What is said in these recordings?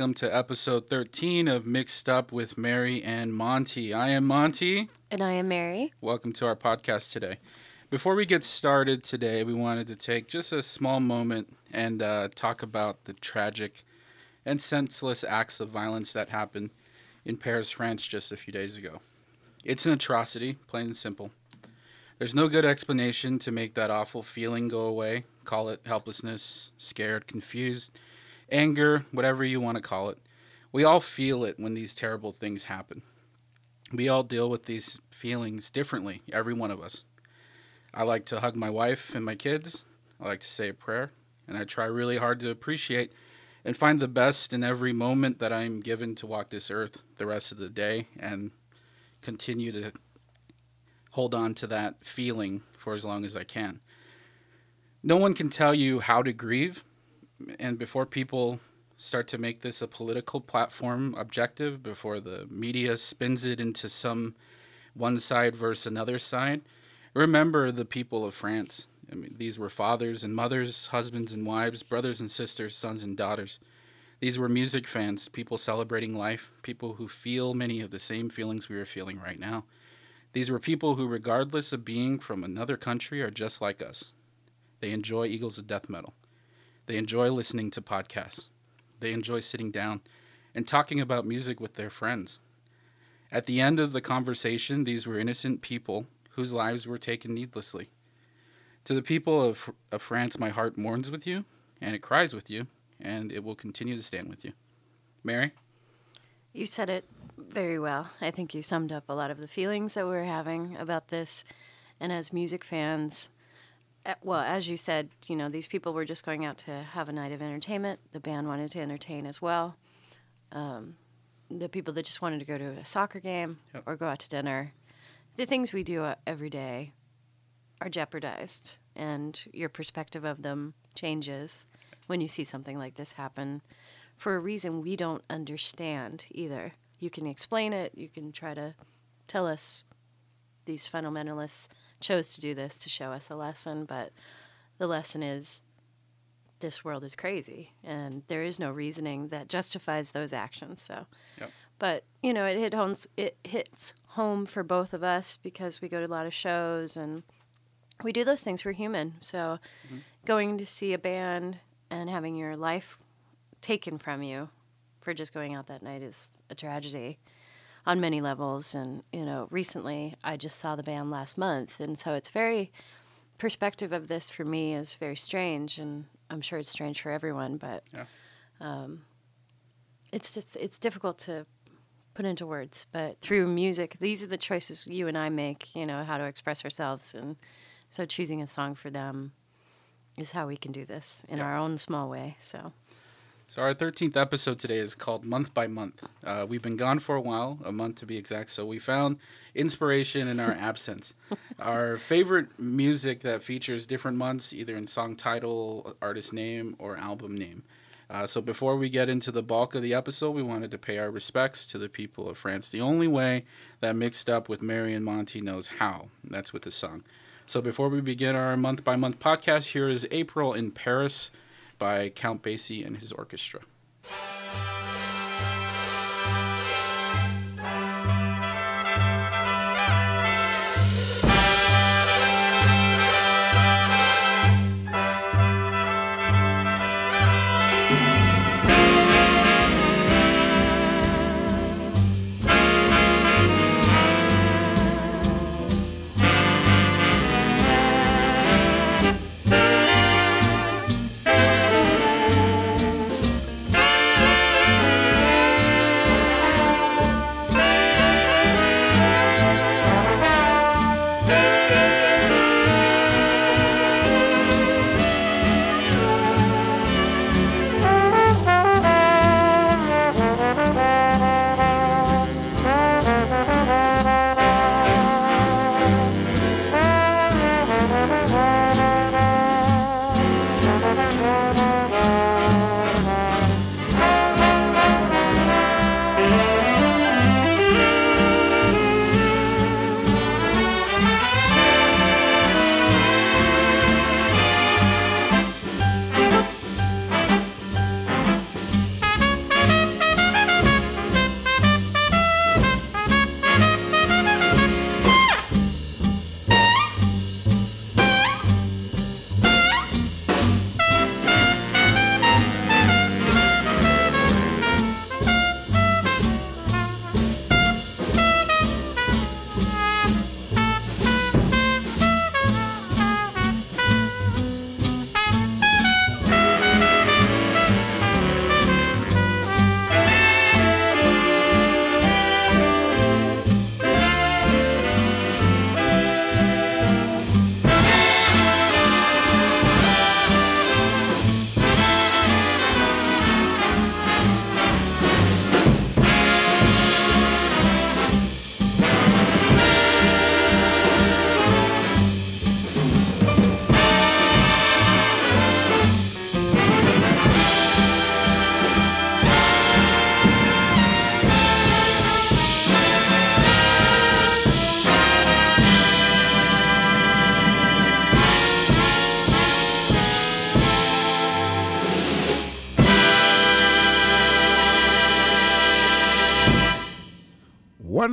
welcome to episode 13 of Mixed Up with Mary and Monty. I am Monty. And I am Mary. Welcome to our podcast today. Before we get started today, we wanted to take just a small moment and uh, talk about the tragic and senseless acts of violence that happened in Paris, France just a few days ago. It's an atrocity, plain and simple. There's no good explanation to make that awful feeling go away. Call it helplessness, scared, confused, anger, whatever you want to call it. We all feel it when these terrible things happen. We all deal with these feelings differently, every one of us. I like to hug my wife and my kids. I like to say a prayer, and I try really hard to appreciate and find the best in every moment that I'm given to walk this earth the rest of the day and continue to hold on to that feeling for as long as I can. No one can tell you how to grieve, and before people start to make this a political platform objective, before the media spins it into some one side versus another side, remember the people of France. I mean, these were fathers and mothers, husbands and wives, brothers and sisters, sons and daughters. These were music fans, people celebrating life, people who feel many of the same feelings we are feeling right now. These were people who, regardless of being from another country, are just like us. They enjoy Eagles of Death Metal. They enjoy listening to podcasts. They enjoy sitting down and talking about music with their friends. At the end of the conversation, these were innocent people whose lives were taken needlessly. To the people of, of France, my heart mourns with you, and it cries with you, and it will continue to stand with you. Mary? You said it very well. I think you summed up a lot of the feelings that we're having about this. And as music fans, well, as you said, you know, these people were just going out to have a night of entertainment. The band wanted to entertain as well. Um, the people that just wanted to go to a soccer game yep. or go out to dinner. The things we do uh, every day are jeopardized, and your perspective of them changes when you see something like this happen for a reason we don't understand either you can explain it, you can try to tell us these fundamentalists chose to do this to show us a lesson, but the lesson is this world is crazy and there is no reasoning that justifies those actions. So, yep. but you know, it hit homes, it hits home for both of us because we go to a lot of shows and we do those things. We're human. So, mm-hmm. going to see a band and having your life taken from you for just going out that night is a tragedy on many levels. And, you know, recently I just saw the band last month. And so it's very, perspective of this for me is very strange. And I'm sure it's strange for everyone, but yeah. um, it's just, it's difficult to put into words. But through music, these are the choices you and I make, you know, how to express ourselves. And so choosing a song for them is how we can do this in yeah. our own small way. So. So our thirteenth episode today is called Month by Month. Uh, we've been gone for a while, a month to be exact. So we found inspiration in our absence. our favorite music that features different months, either in song title, artist name, or album name. Uh, so before we get into the bulk of the episode, we wanted to pay our respects to the people of France. The only way that mixed up with Mary and Monty knows how. That's with the song. So before we begin our month by month podcast, here is April in Paris by Count Basie and his orchestra.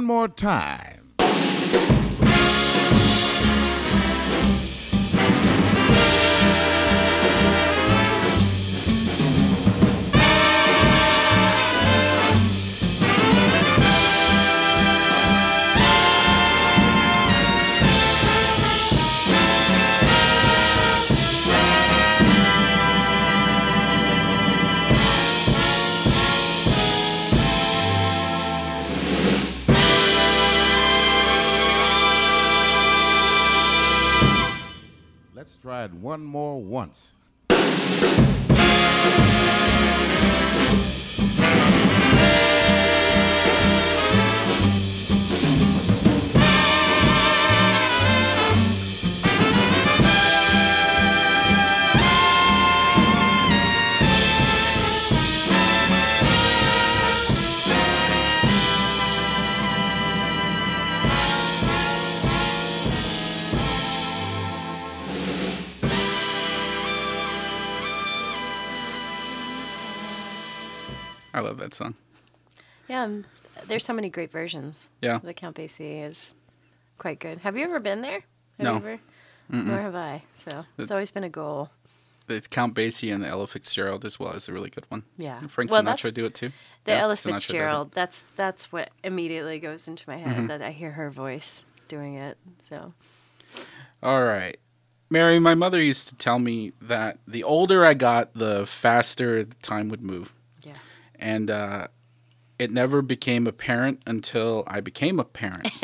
More time. I love that song. Yeah, um, there's so many great versions. Yeah. The Count Basie is quite good. Have you ever been there? Have No. Ever? Nor have I. So it's always been a goal. It's Count Basie and the Ella Fitzgerald as well is a really good one. Yeah. Frank Well, Sinatra do it too. The Yeah, Ella Sinatra. Fitzgerald. That's that's what immediately goes into my head Mm-hmm. that I hear her voice doing it. So All right. Mary, my mother used to tell me that the older I got, the faster the time would move. Yeah. And uh, it never became apparent until I became a parent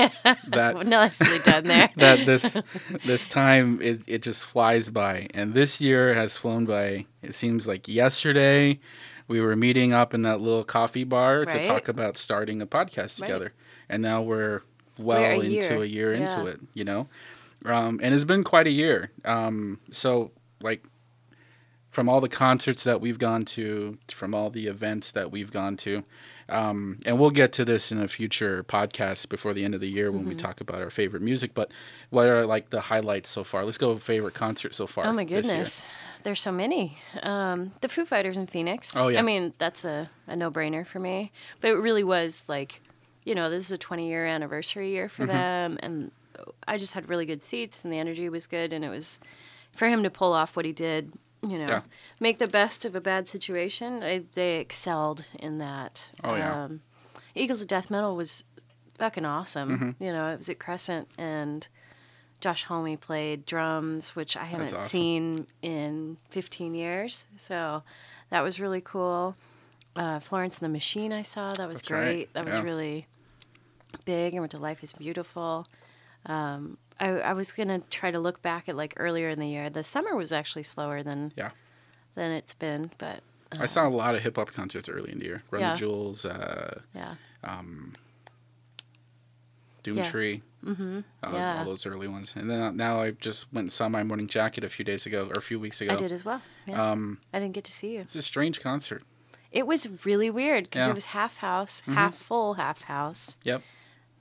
that nicely done there. that this this time it, it just flies by and this year has flown by it seems like yesterday we were meeting up in that little coffee bar to talk about starting a podcast Right. together and now we're well We're a into year. a year into it you know um, and it's been quite a year um, so like from all the concerts that we've gone to from all the events that we've gone to um, and we'll get to this in a future podcast before the end of the year Mm-hmm. when we talk about our favorite music. But what are like the highlights so far? Let's go favorite concert so far. Oh my goodness, there's so many. Um, the Foo Fighters in Phoenix. Oh, yeah. I mean, that's a, a no brainer for me. But it really was like, you know, this is a 20 year anniversary year for Mm-hmm. them, and I just had really good seats, and the energy was good, and it was for him to pull off what he did. You know, Yeah. make the best of a bad situation. I, they excelled in that. Oh, yeah. Um, Eagles of Death Metal was fucking awesome. Mm-hmm. You know, it was at Crescent and. Josh Homme played drums, which I haven't awesome. seen in 15 years. So that was really cool. Uh, Florence and the Machine, I saw. That was That's great. right, That was really big. I went to Life is Beautiful. Um, I, I was going to try to look back at like earlier in the year. The summer was actually slower than Yeah. than it's been, but I saw a lot of hip hop concerts early in the year. Run Yeah. the Jewels, uh, yeah. Doomtree, mm-hmm. uh, Yeah. all those early ones. And then uh, now I just went and saw my morning jacket a few days ago or a few weeks ago. I did as well. Yeah. Um, I didn't get to see you. it's a strange concert. It was really weird because Yeah. Mm-hmm. it was half house, half full, half house. Yep.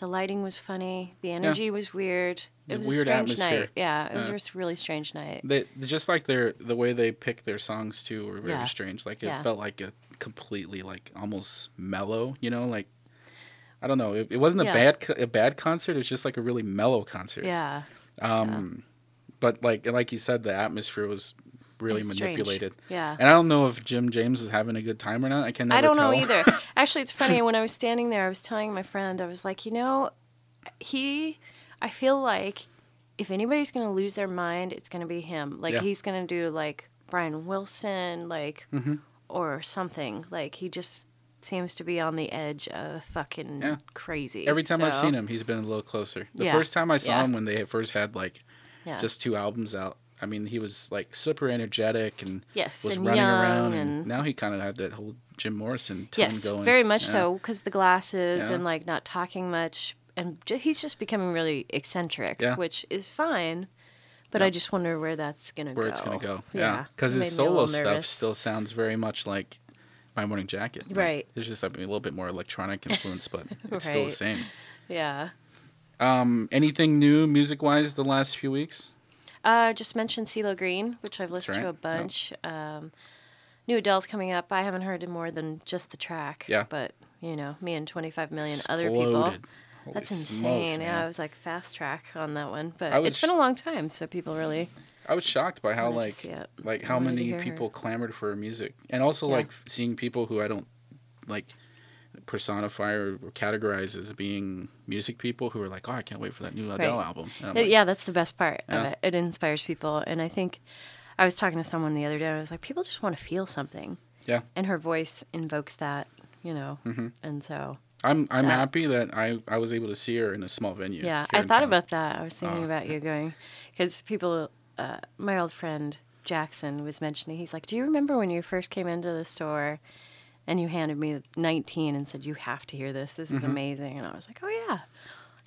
The lighting was funny. The energy was weird. It was was a weird strange atmosphere. night. Yeah, it was Yeah. a really strange night. They just like their the way they picked their songs too were very Yeah. strange. Like it Yeah. felt like a completely like almost mellow. You know, like I don't know. It, it wasn't a Yeah. bad a bad concert. It was just like a really mellow concert. Yeah. Um, but like like you said, the atmosphere was really It's strange. manipulated. Yeah. And I don't know if Jim James was having a good time or not. I can never I don't tell. know either. Actually, it's funny. When I was standing there, I was telling my friend, I was like, you know, he, I feel like if anybody's going to lose their mind, it's going to be him. Like, Yeah. he's going to do like Brian Wilson, like, Mm-hmm. or something. Like, he just seems to be on the edge of fucking Yeah. crazy. Every time I've seen him, he's been a little closer. The Yeah. first time I saw him when they first had like just two albums out. I mean, he was like super energetic and Yes, was and running around, and, and- now he kind of had that whole Jim Morrison tone going. Yes, going. very much Yeah. so because the glasses Yeah. and like not talking much, and he's just becoming really eccentric, Yeah. which is fine. But I just wonder where that's gonna Where go. Where it's gonna go, yeah, because his made me a solo stuff still sounds very much like My Morning Jacket. Like, Right. there's just like, a little bit more electronic influence, but it's still the same. Yeah. Um, anything new music wise the last few weeks? Uh, just mentioned CeeLo Green, which I've listened right. to a bunch. Um, new Adele's coming up. I haven't heard more than just the track. Yeah. But you know, me and 25 million other people. Holy That's smokes, insane. yeah. I was like fast track on that one, but was it's been a long time, so people really. I was shocked by how like like how many hear her. people clamored for her music, and also Yeah. like seeing people who I don't like personify or, or categorize as being music people who are like, oh, I can't wait for that new Adele Right. album. Like, yeah, that's the best part Yeah. of it. It inspires people, and I think I was talking to someone the other day. and I was like, people just want to feel something. Yeah. And her voice invokes that, you know, Mhm. and so I'm I'm that- happy that I I was able to see her in a small venue. yeah, I thought town. about that. I was thinking Oh. about you going because people. Uh, my old friend Jackson was mentioning. He's like, "Do you remember when you first came into the store?" And you handed me 19 and said, "You have to hear this. This is amazing." And I was like, "Oh yeah,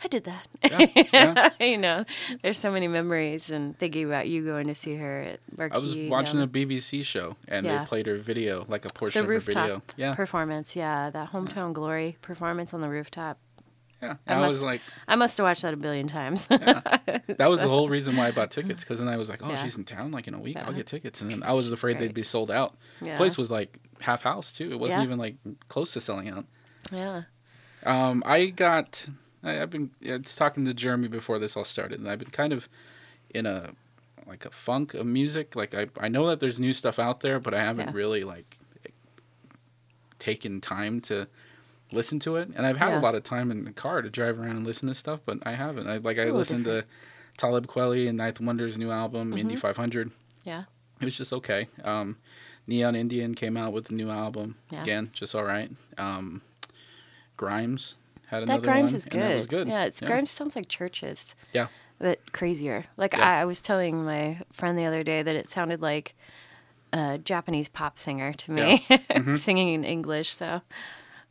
I did that." Mm-hmm. Yeah, yeah. you know, there's so many memories and thinking about you going to see her at Marquee. I was watching a BBC show and Yeah. they played her video, like a portion the of her video. Yeah, performance. Yeah, that hometown glory performance on the rooftop. yeah. I I, was must- like, I must have watched that a billion times. that was the whole reason why I bought tickets 'cause then I was like, Oh, she's in town like in a week, I'll get tickets. Because then I was like, Yeah. she's in town like in a week. I'll Yeah. get tickets. And then I was afraid they'd great. be sold out. Yeah. Place was like half house too. It wasn't Yeah. even like close to selling out. yeah. Um, I got. I, I've been yeah, it's talking to Jeremy before this all started, and I've been kind of in a like a funk of music. Like I, I know that there's new stuff out there, but I haven't Yeah. really like taken time to listen to it. And I've had Yeah. a lot of time in the car to drive around and listen to stuff, but I haven't. I like It's I listened to Talib Kweli and Ninth Wonder's new album, Mm-hmm. Indie 500. Yeah. It was just okay. Um, Neon Indian came out with a new album Yeah. again, just all right. Um, Grimes had That another Grimes one, is and good. that was good. Yeah, it's yeah. Grimes sounds like Chvrches. Yeah. But crazier. Like Yeah. I, I was telling my friend the other day that it sounded like a Japanese pop singer to me, Mm-hmm. singing in English. So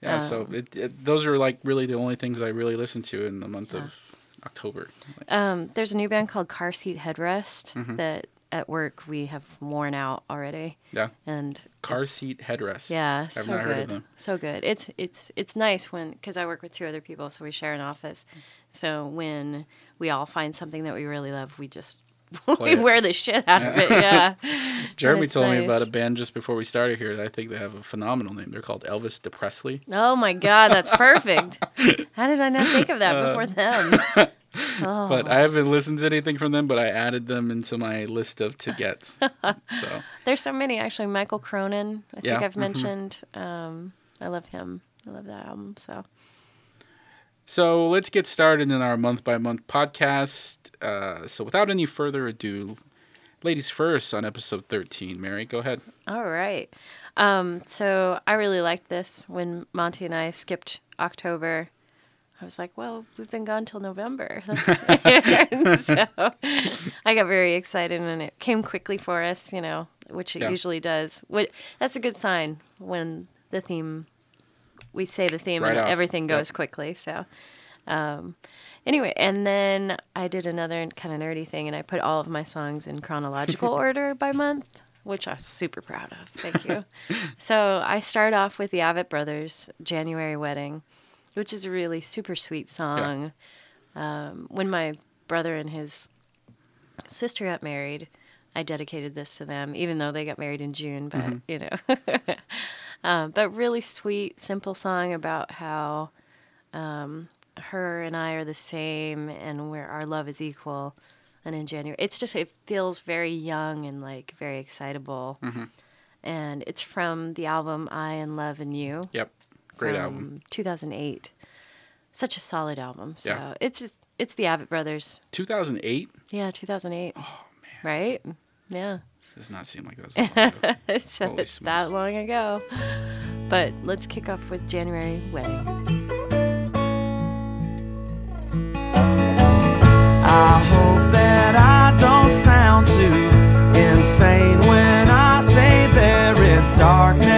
Yeah, so Um, it, it, those are like really the only things I really listen to in the month of October. Um, there's a new band called Car Seat Headrest Mm-hmm. that at work we have worn out already. yeah, And car seat headrest. Yeah, I've so not good. heard of them. So good. It's it's it's nice when because I work with two other people, so we share an office. So when we all find something that we really love, we just we wear the shit out of it. Yeah. Jeremy told me about a band just before we started here. that I think they have a phenomenal name. They're called Elvis Depressedly. Oh my god, that's perfect. How did I not think of that Uh, before them? Oh. But I haven't listened to anything from them, but I added them into my list of to gets. so There's so many actually. Michael Cronin, I think Yeah, I've mhm. mentioned. Um, I love him. I love that album. So So let's get started in our month by month podcast. Uh, so without any further ado, ladies first on episode 13. Mary, go ahead. All right. Um, so I really liked this when Monty and I skipped October. I was like, well, we've been gone till November. That's right. so I got very excited and it came quickly for us, you know, which it Yeah. usually does. What that's a good sign when the theme we say the theme Right and off. everything goes Yep. quickly. So um anyway, and then I did another kind of nerdy thing and I put all of my songs in chronological order by month, which I'm super proud of. Thank you. so I start off with the Avett Brothers January Wedding, which is a really super sweet song. Um, when my brother and his sister got married, I dedicated this to them, even though they got married in June. But you know, um, but really sweet, simple song about how um, her and I are the same, and where our love is equal. And in January, it's just it feels very young and like very excitable. And it's from the album "I and Love and You." Yep. Great album. 2008. Such a solid album. So Yeah. it's it's the Avett Brothers. 2008? Yeah, 2008. Oh man. Right? Yeah. Does not seem like that was that long ago. so it's that long ago. But let's kick off with January Wedding. I hope that I don't sound too insane when I say there is darkness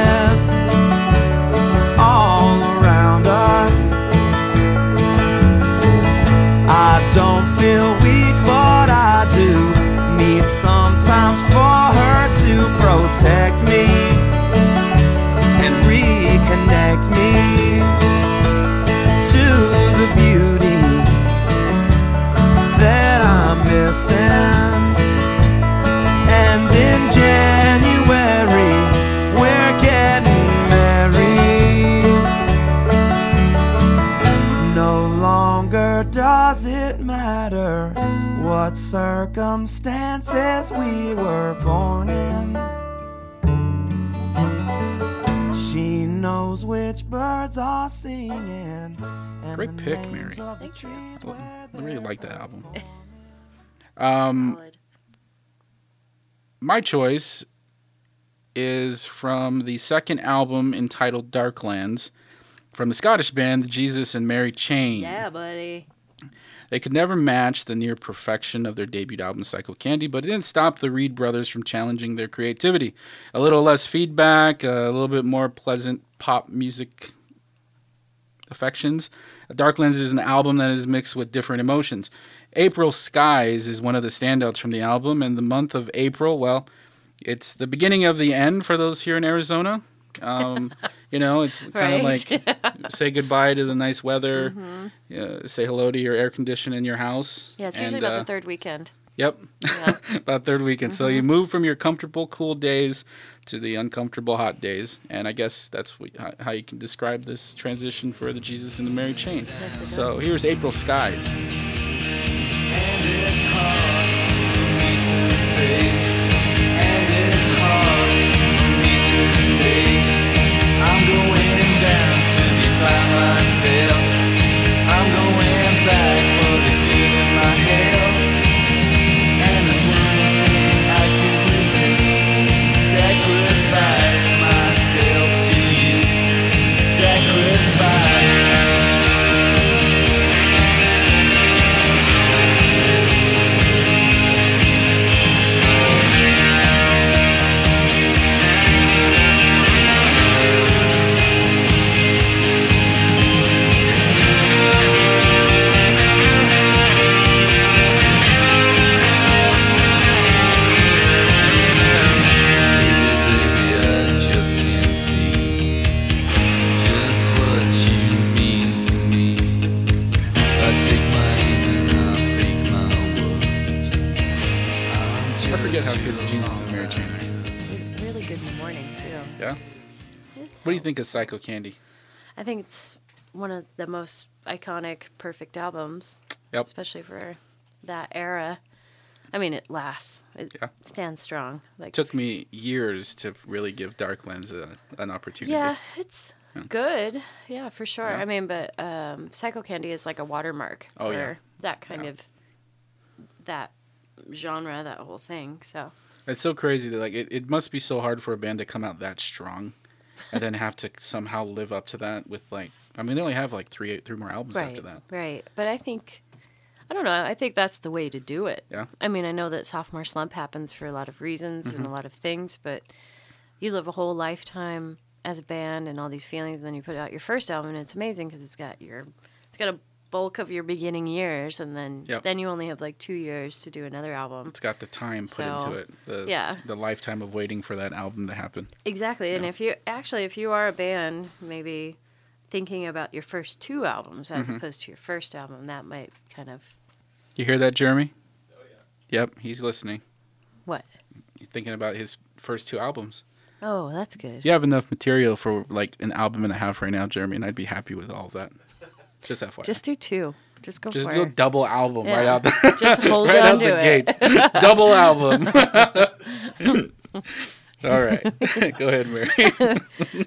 circumstances we were born in. She knows which birds are singing. and Great pick, names Mary. Thank you. trees Well, where I really like that album. Um, Solid. my choice is from the second album entitled Darklands from the Scottish band Jesus and Mary Chain. Yeah, buddy. They could never match the near perfection of their debut album Psycho Candy, but it didn't stop the Reid brothers from challenging their creativity. A little less feedback, a little bit more pleasant pop music affections. Darklands is an album that is mixed with different emotions. April Skies is one of the standouts from the album, and the month of April, well, it's the beginning of the end for those here in Arizona. Um, you know, it's kind of Right. like say goodbye to the nice weather, uh, say hello to your air condition in your house. Yeah, it's and, usually about uh, the third weekend. Yep, Yeah. about third weekend. So you move from your comfortable cool days to the uncomfortable hot days, and I guess that's what, how, how you can describe this transition for the Jesus and the Mary Chain. Nicely done. So here's April Skies. By myself. Think it's Psycho Candy? I think it's one of the most iconic, perfect albums, Yep. especially for that era. I mean, it lasts. It Yeah. stands strong. Like took me years to really give Darklands a, an opportunity. Yeah, it's good. Yeah, for sure. Yeah. I mean, but um, Psycho Candy is like a watermark Oh, for yeah. that kind Yeah. of that genre, that whole thing. So It's so crazy that like it, it must be so hard for a band to come out that strong and then have to somehow live up to that with like I mean they only have like three three more albums right, after that. right. But I think I don't know. I think that's the way to do it. Yeah. I mean, I know that sophomore slump happens for a lot of reasons Mm-hmm. and a lot of things, but you live a whole lifetime as a band and all these feelings, and then you put out your first album, and it's amazing because it's got your it's got a bulk of your beginning years, and then Yep. then you only have like two years to do another album. It's got the time put into it. The yeah. the lifetime of waiting for that album to happen. Exactly. And if you actually, if you are a band, maybe thinking about your first two albums as Mm-hmm. opposed to your first album, that might kind of You hear that, Jeremy? Oh yeah. Yep, he's listening. what? He's thinking about his first two albums. Oh, that's good. You have enough material for like an album and a half right now, Jeremy, and I'd be happy with all of that. Just FYI. Just do two. Just go Just do a it. double album right out the Just hold right on out to the it. gates. double album. All right. Go ahead, Mary.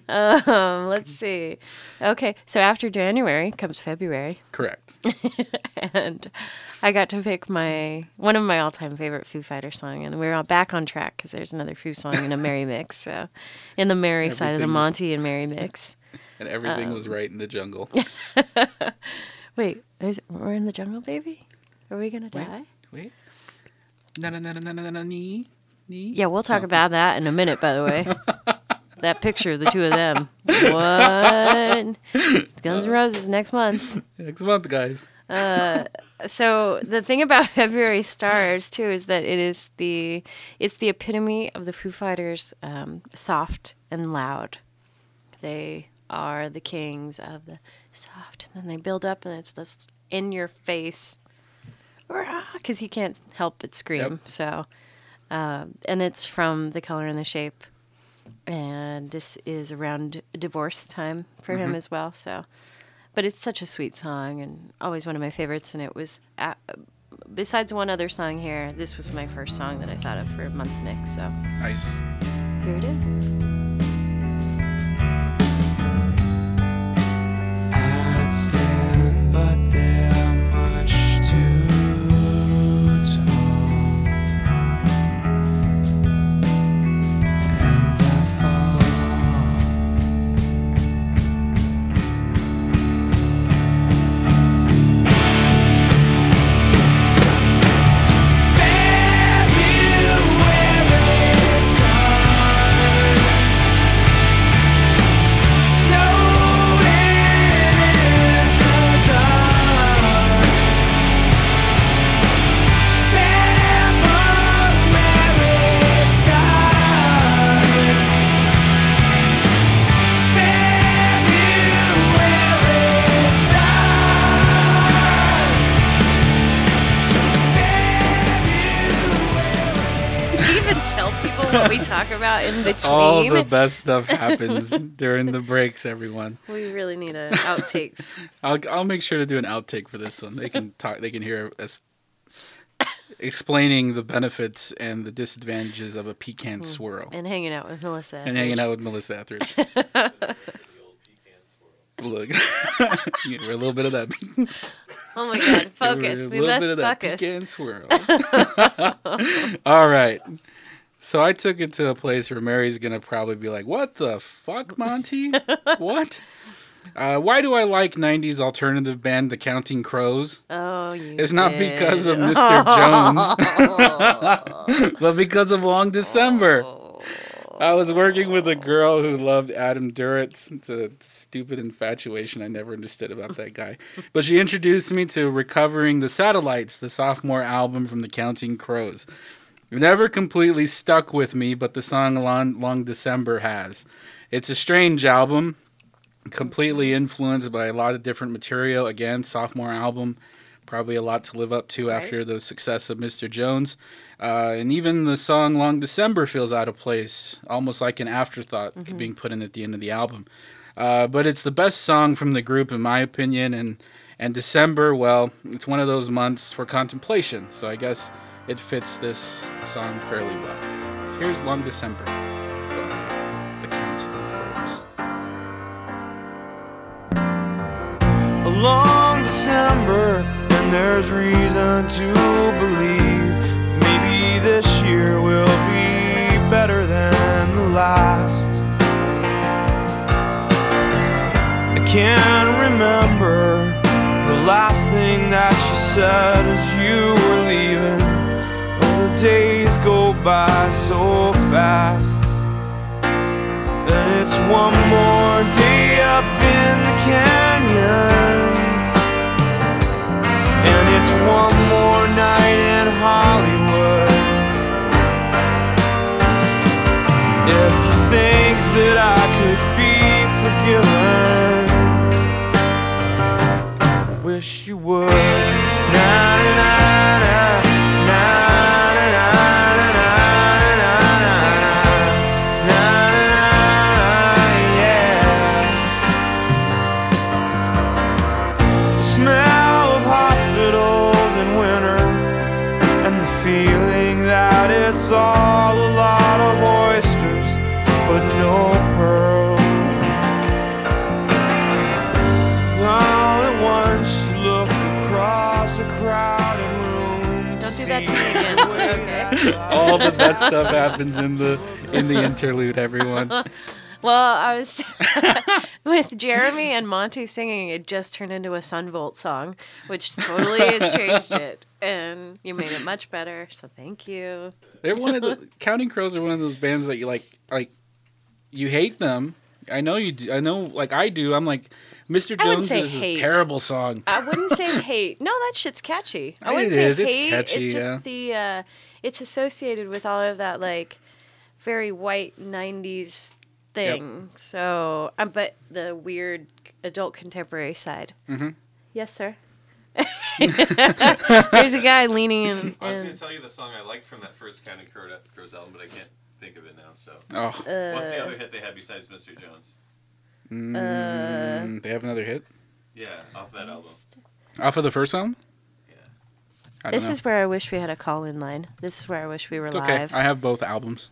Um, let's see. Okay, so after January comes February, Correct. and I got to pick my one of my all-time favorite Foo Fighter song, and we're all back on track because there's another Foo song in a Mary mix. So, in the Mary side of the Monty and Mary mix. And everything Um, was right in the jungle. Wait, is we're in the jungle, baby? Are we gonna Wait. die? Wait. Na na na na na na na Knee. Yeah, we'll talk about that in a minute. By the way, that picture of the two of them. What? It's Guns N' Roses next month. Next month, guys. So the thing about February Stars too is that it is the it's the epitome of the Foo Fighters, um, soft and loud. They are the kings of the soft, and then they build up, and it's just in your face, because he can't help but scream. Yep. So, um, and it's from The Color and the Shape, and this is around divorce time for him as well. So, but it's such a sweet song and always one of my favorites. And it was a besides one other song here, this was my first song that I thought of for a month mix. So Nice. here it is. In between? All the best stuff happens during the breaks, everyone. we really need a outtakes. I'll I'll make sure to do an outtake for this one. They can talk. They can hear us explaining the benefits and the disadvantages of a pecan hmm. swirl and hanging out with Melissa. and hanging out with Melissa Etheridge. Look, Yeah, we're a little bit of that. Oh my god, focus. A We little must bit of that focus. pecan swirl. All right. So I took it to a place where Mary's gonna probably be like, "What the fuck, Monty? what? Uh, why do I like '90s alternative band The Counting Crows? Oh, you. It's not did. because of Mr. Jones, but because of Long December. I was working with a girl who loved Adam Duritz. It's a stupid infatuation I never understood about that guy. But she introduced me to Recovering the Satellites, the sophomore album from the Counting Crows. Never completely stuck with me, but the song Long, Long December has. It's a strange album, completely influenced by a lot of different material. Again, sophomore album, probably a lot to live up to Right. after the success of Mr. Jones. Uh, and even the song Long December feels out of place, almost like an afterthought being put in at the end of the album. Uh, but it's the best song from the group, in my opinion. And, and December, well, it's one of those months for contemplation. So I guess it fits this song fairly well. Here's Long December by the Counting Crows. a long December, and there's reason to believe maybe this year will be better than the last. I can't remember the last thing that you said as you were leaving. Days go by so fast. And it's one more day up in the canyons. And it's one more night in Hollywood. If you think that I could be forgiven, I wish you would. Na, that the best stuff happens in the in the interlude, everyone. Well, I was with Jeremy and Monty singing. It just turned into a Son Volt song, which totally has changed it, and you made it much better. So thank you. They're one of the Counting Crows are one of those bands that you like like you hate them. I know you do. I know like I do. I'm like Mr. Jones is hate. a terrible song. I wouldn't say hate. No, that shit's catchy. I wouldn't say is, it's hate. catchy, it's just yeah. the uh, it's associated with all of that like very white '90s thing. So, um, but the weird adult contemporary side. Mhm. Yes, sir. There's a guy leaning in. I was going to tell you the song I liked from that first Counting Crow- Crows album, but I can't think of it now. So, Oh, what's the uh, other hit they had besides Mr. Jones? mm, they have another hit Yeah, off that album. off of the first album. Yeah. I This know. is where I wish we had a call in line. This is where I wish we were It's okay. live. I have both albums.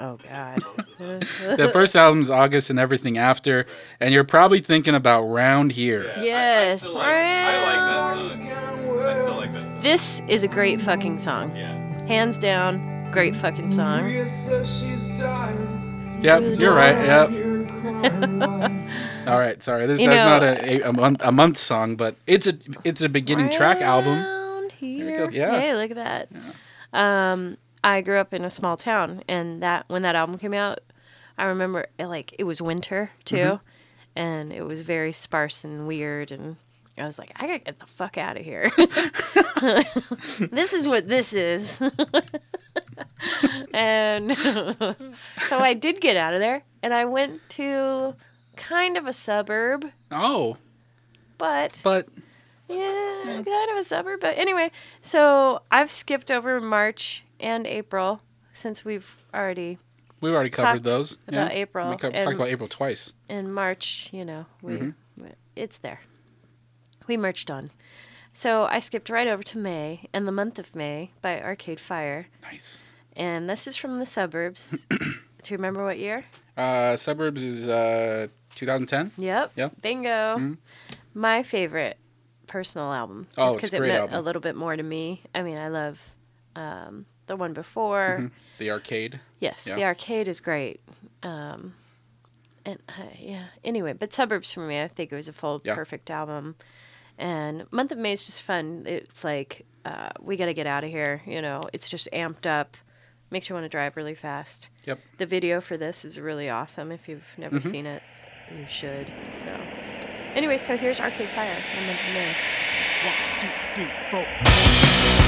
oh God. The first album's August and everything after, and you're probably thinking about Round Here. Yeah, I- I, Yes. still like, I like that song. I still like that song. This is a great fucking song. Yeah. Hands down, great fucking song. Yep, you're right. Yep. All right, sorry. This You that's know- not a, a, a month a month song, but it's a it's a beginning track album. Here. Yeah. Hey, look at that. Um, I grew up in a small town, and that when that album came out, I remember it, like it was winter too, Mm-hmm. and it was very sparse and weird, and I was like, I gotta get the fuck out of here. this is what this is. and so I did get out of there, and I went to kind of a suburb, Oh, but but yeah, kind of a suburb. But anyway, so I've skipped over March and April since we've already we've already covered those. about April, We co- and- talked about April twice. in March. You know, we Mm-hmm. it's there. We marched on. So I skipped right over to May and the month of May by Arcade Fire, Nice. and this is from the suburbs. Do you remember what year? Uh, Suburbs is uh 2010. Yep. Yep. Bingo. My favorite personal album. Oh, Just because a it meant album. a little bit more to me. I mean, I love um, the one before. The arcade. Yes, Yeah. the arcade is great. Um, and uh, yeah, anyway, but Suburbs for me, I think it was a full Yeah. perfect album. And Month of May is just fun. It's like, uh, we got to get out of here. You know, it's just amped up, makes you want to drive really fast. Yep. The video for this is really awesome. If you've never Mm-hmm. seen it, you should. So, anyway, so here's Arcade Fire in May. Gonna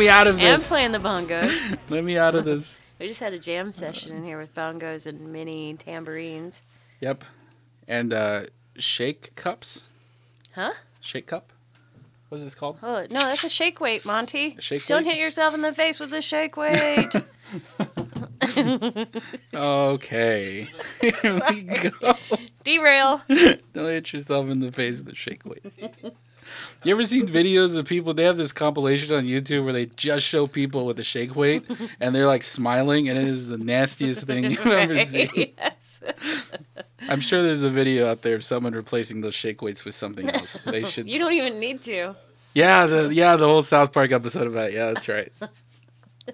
me out of this. This. playing the bongos. Let me out of this. we just had a jam session in here with bongos and mini tambourines. Yep. And uh, shake cups. Huh? Shake cup. What is this called? Oh no, that's a shake weight, Monty. A shake Don't weight? hit yourself in the face with a shake weight. Okay. Here we go. Derail. Don't hit yourself in the face with a shake weight. You ever seen videos of people? They have this compilation on YouTube where they just show people with a shake weight and they're like smiling, and it is the nastiest thing you've ever seen. yes. I'm sure there's a video out there of someone replacing those shake weights with something else. They should. You don't even need to. Yeah, the yeah the whole South Park episode about it. yeah, that's right.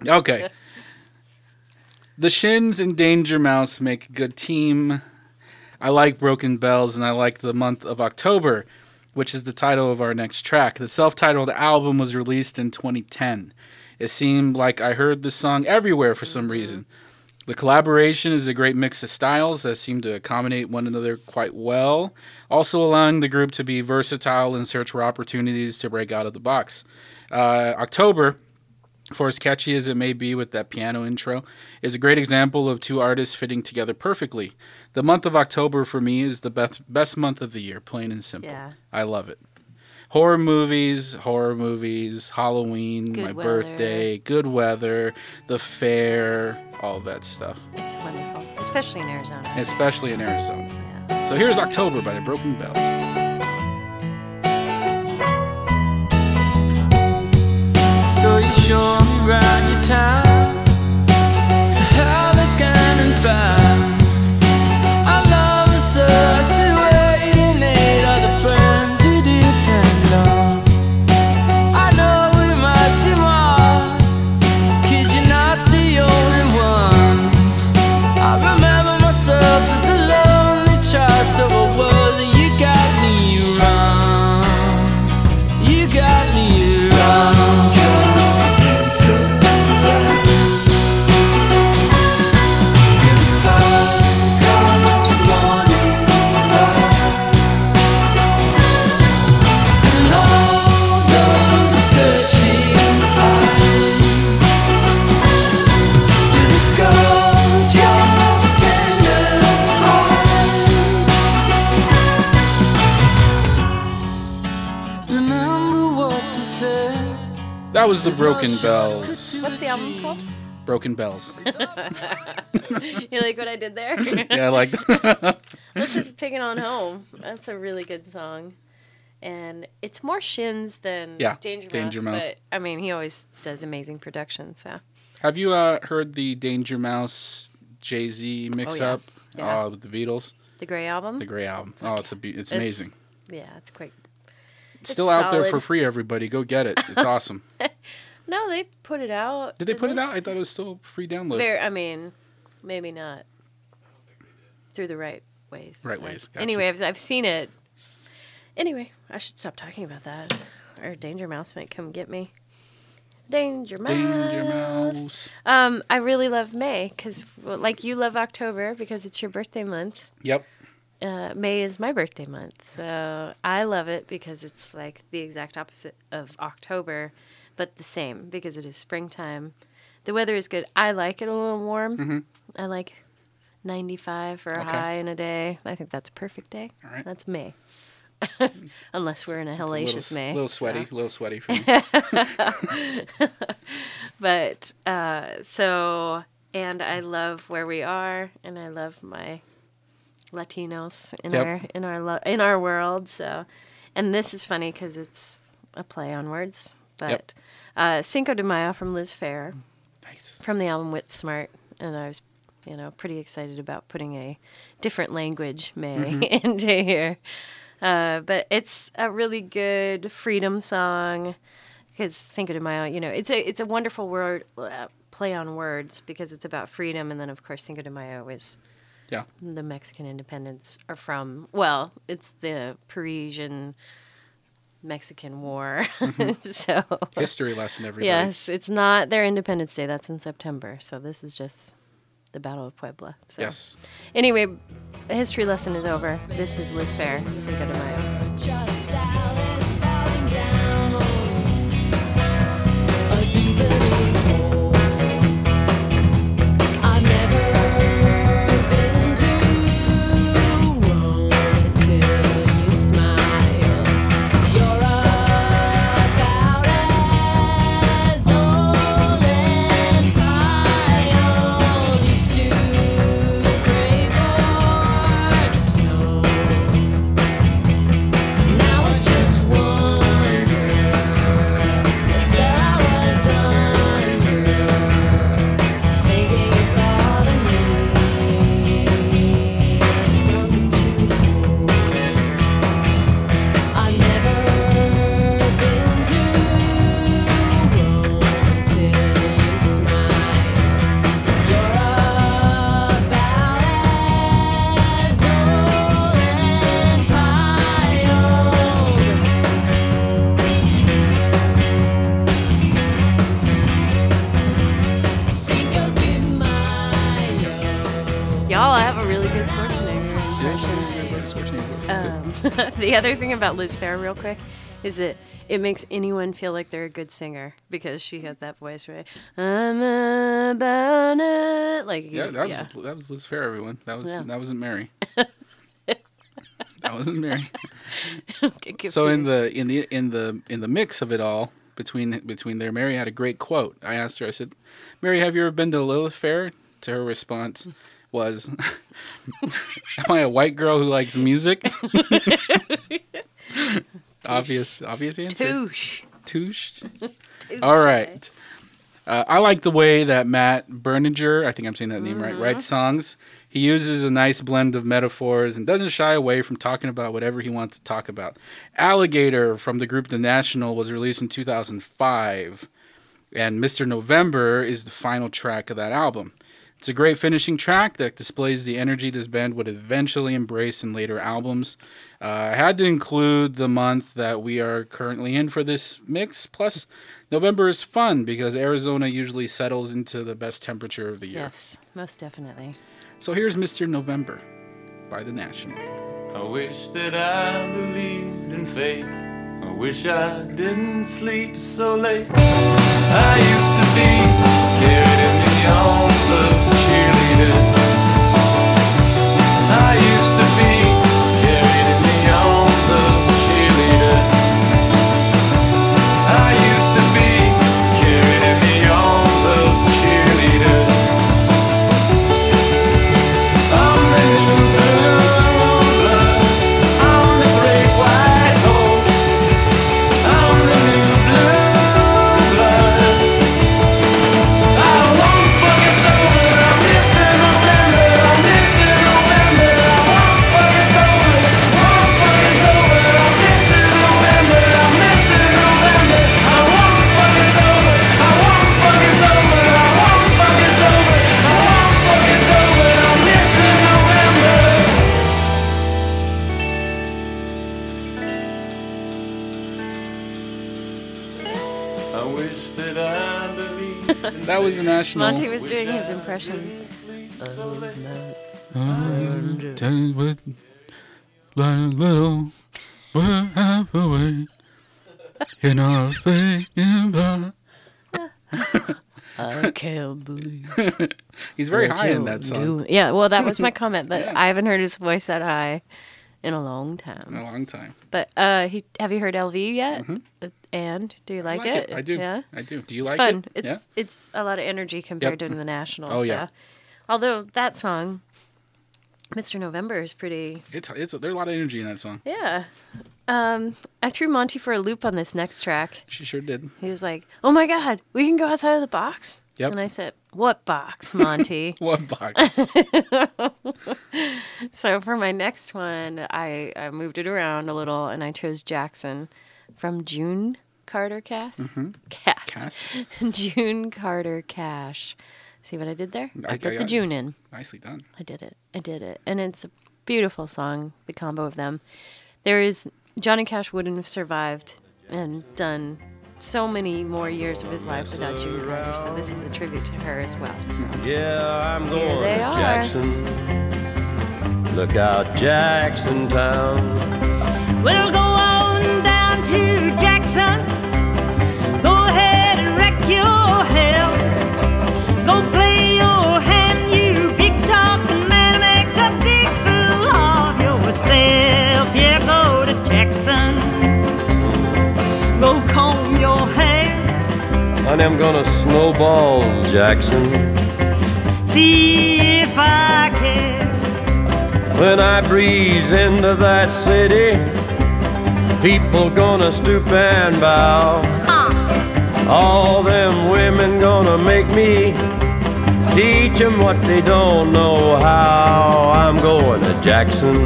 Okay. The Shins and Danger Mouse make a good team. I like Broken Bells and I like the month of October, which is the title of our next track. The self-titled album was released in 2010. It seemed like I heard this song everywhere for some reason. The collaboration is a great mix of styles that seem to accommodate one another quite well, also allowing the group to be versatile and search for opportunities to break out of the box. Uh, October, for as catchy as it may be with that piano intro, is a great example of two artists fitting together perfectly. The month of October for me is the best best month of the year, plain and simple. Yeah. I love it. Horror movies, horror movies, Halloween, Good my weather. birthday, good weather, the fair, all that stuff, It's wonderful, especially in Arizona. especially in Arizona. Yeah. So here's October by the Broken Bells. So you show me round your town That was the Broken Bells. What's the album called? Broken Bells. You like what I did there? Yeah, I like that. Let's just take it on home. That's a really good song. And it's more Shins than Yeah, Danger, Danger Mouse, Mouse. But I mean, he always does amazing production. So Have you uh, heard the Danger Mouse Jay Z mix Oh, yeah. up Yeah. uh, with the Beatles? the Gray album. The Gray album. Oh, it's a be- it's It's- amazing. yeah, it's quite. It's still out there for free. Everybody, go get it. It's awesome. No, they put it out. Did they put it out? I thought it was still free download. I mean, maybe not through the right ways. Right but ways, gotcha. Anyway, I've, I've seen it. Anyway, I should stop talking about that, or Danger Mouse might come get me. Danger Mouse. Danger Mouse. Um, I really love May because, well, like you love October because it's your birthday month. Yep. Uh, May is my birthday month, so I love it because it's like the exact opposite of October, but the same because it is springtime. The weather is good. I like it a little warm. I like 95 for a Okay. high in a day. I think that's a perfect day. Right. That's May. Unless we're in a It's a hellacious little, May. little so. sweaty, little sweaty for me. But uh, so, and I love where we are, and I love my Latinos in Yep. our in our lo- in our world. So, and this is funny because it's a play on words. But Yep. uh, Cinco de Mayo from Liz Phair nice. from the album Whip Smart, and I was, you know, pretty excited about putting a different language May Mm-hmm. into here. Uh, but it's a really good freedom song because Cinco de Mayo, you know, it's a it's a wonderful word uh, play on words because it's about freedom, and then of course Cinco de Mayo is Yeah. the Mexican independence are from. Well, it's the Parisian Mexican War, mm-hmm. so History lesson, everybody. Yes, it's not their Independence Day. That's in September. So this is just the Battle of Puebla. So. Yes. Anyway, the history lesson is over. This is Liz Phair. Cinco de Mayo. Other thing about Liz Phair, real quick, is that it makes anyone feel like they're a good singer because she has that voice, right? I'm about it. Like, Yeah, that was yeah. that was Liz Phair. Everyone, that was Yeah. that wasn't Mary. that wasn't Mary. So in the in the in the in the mix of it all between between there, Mary had a great quote. I asked her. I said, "Mary, have you ever been to Lilith Fair?" To her response was, "Am I a white girl who likes music?" obvious obvious answer. Touche. Touche. All right. Uh, I like the way that Matt Berninger, I think I'm saying that name right, writes songs. He uses a nice blend of metaphors and doesn't shy away from talking about whatever he wants to talk about. Alligator from the group The National was released in 2005, and Mr. November is the final track of that album. It's a great finishing track that displays the energy this band would eventually embrace in later albums. Uh, I had to include the month that we are currently in for this mix. Plus, November is fun because Arizona usually settles into the best temperature of the year. Yes, most definitely. So here's Mr. November by The National. I wish that I believed in fate. I wish I didn't sleep so late. I used to be carried in the of cheerleaders. Was the national. Monty was doing his impression. With little we're half away in our fate. I can't believe. He's very high in that song. doing. Yeah, well, that was my comment. That Yeah. I haven't heard his voice that high in a long time. In a long time. But uh, he, have you heard EL VY yet? Uh, And do you like, Mm-hmm. Like it. I do. Yeah, I do. Do you it's like fun. it? It's yeah. it's a lot of energy compared Yep. to the Nationals. Oh, yeah. Although that song, Mr. November, is pretty. It's it's there's a lot of energy in that song. Yeah. Um, I threw Monty for a loop on this next track. She sure did. He was like, "Oh my God, we can go outside of the box." Yep. And I said, "What box, Monty?" What box? so for my next one, I, I moved it around a little, and I chose Jackson from June Carter Cass. Cass. Cass. June Carter Cash. See what I did there? I, I- put I the got- June in. Nicely done. I did it. I did it. And it's a beautiful song, the combo of them. There is Johnny Cash wouldn't have survived and done so many more years of his life without June Carter. So this is a tribute to her as well. So Yeah, I'm Here going they to are. Jackson. Look out, Jackson Town. We'll Honey, I'm gonna snowball Jackson. See if I care. When I breeze into that city, people gonna stoop and bow. Uh. All them women gonna make me teach 'em what they don't know how. I'm going to Jackson.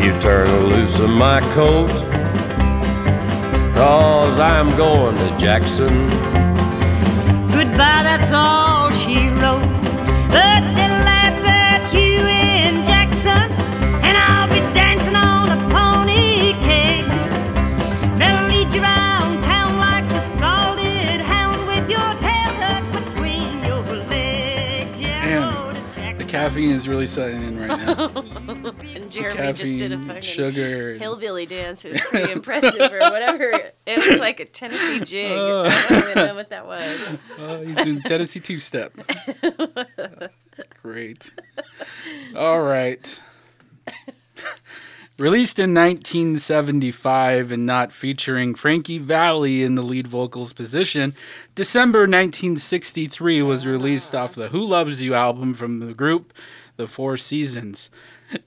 You turn loose of my coat, cause I'm going to Jackson. Goodbye, that's all she wrote. But they'll laugh at you in Jackson, and I'll be dancing on a pony keg. They'll lead you around town like a scalded hound with your tail tucked between your legs. Yeah, Man, go to The caffeine is really setting in right now. Jeremy just did a caffeine, fucking sugar. hillbilly dance. It was pretty impressive or whatever. It was like a Tennessee jig. I oh. don't even know what that was. Oh, he's doing Tennessee two step. Great. All right. Released in 1975 and not featuring Frankie Valli in the lead vocals position, December 1963 was released off the Who Loves You album from the group The Four Seasons.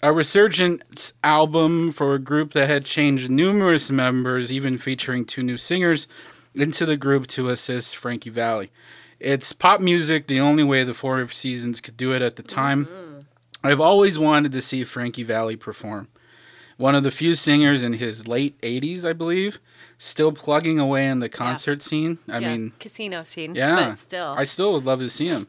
A resurgence album for a group that had changed numerous members, even featuring two new singers into the group to assist Frankie Valli. It's pop music the only way the Four Seasons could do it at the time. Mm-hmm. I've always wanted to see Frankie Valli perform. One of the few singers in his late 80s, I believe, still plugging away in the concert scene. I yeah, mean, casino scene. yeah, But still. I still would love to see him.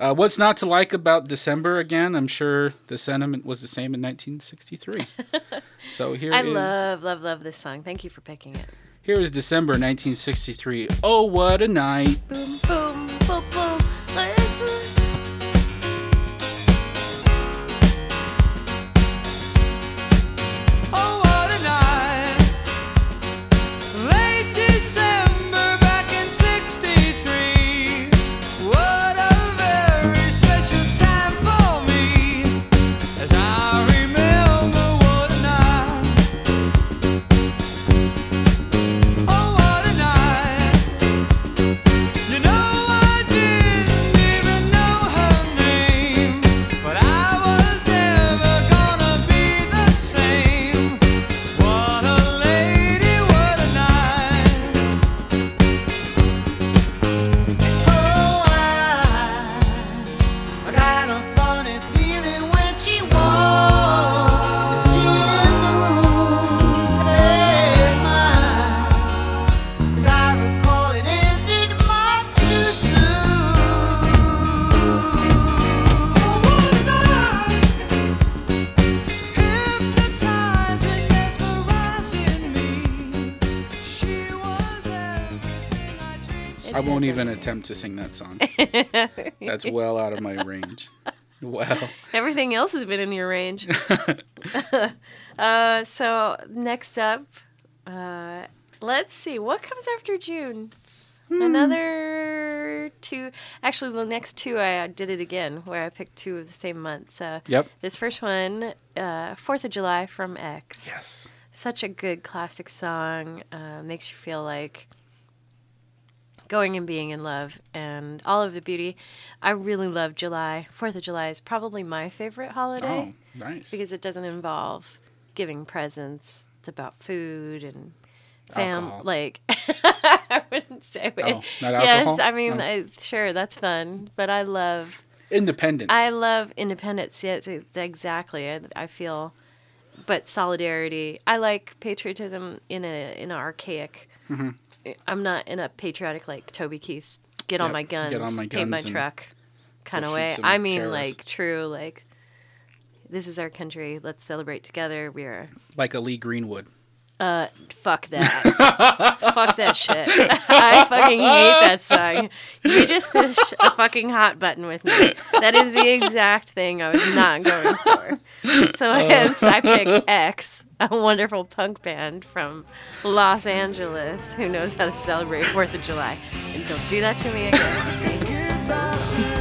Uh, what's not to like about December again? I'm sure the sentiment was the same in 1963. so here I is- love, love, love this song. Thank you for picking it. here is December 1963. Oh, what a night! Boom, boom, boom, boom. I won't even attempt to sing that song. That's well out of my range. Well, Everything else has been in your range. uh, so next up, uh, let's see what comes after June. Hmm. Another two. Actually, the next two I did it again, where I picked two of the same months. Uh, Yep. This first one, Fourth uh, of July from X. yes. Such a good classic song. Uh, makes you feel like going and being in love and all of the beauty. I really love July. Fourth of July is probably my favorite holiday Oh, nice. because it doesn't involve giving presents. It's about food and fam. Alcohol. Like I wouldn't say. Oh, not yes. I mean, No. I, sure, that's fun, but I love. Independence. I love independence. Yes, exactly. I, I feel, but solidarity. I like patriotism in a in an archaic. Mm-hmm. I'm not in a patriotic like Toby Keith. Get on my guns, get on my paint my truck, kind of way. I mean, terrorists. like true, like this is our country. Let's celebrate together. We are like a Lee Greenwood. Uh, fuck that. fuck that shit. I fucking hate that song. You just pushed a fucking hot button with me. That is the exact thing I was not going for. So hence I pick X, a wonderful punk band from Los Angeles who knows how to celebrate Fourth of July. And don't do that to me again.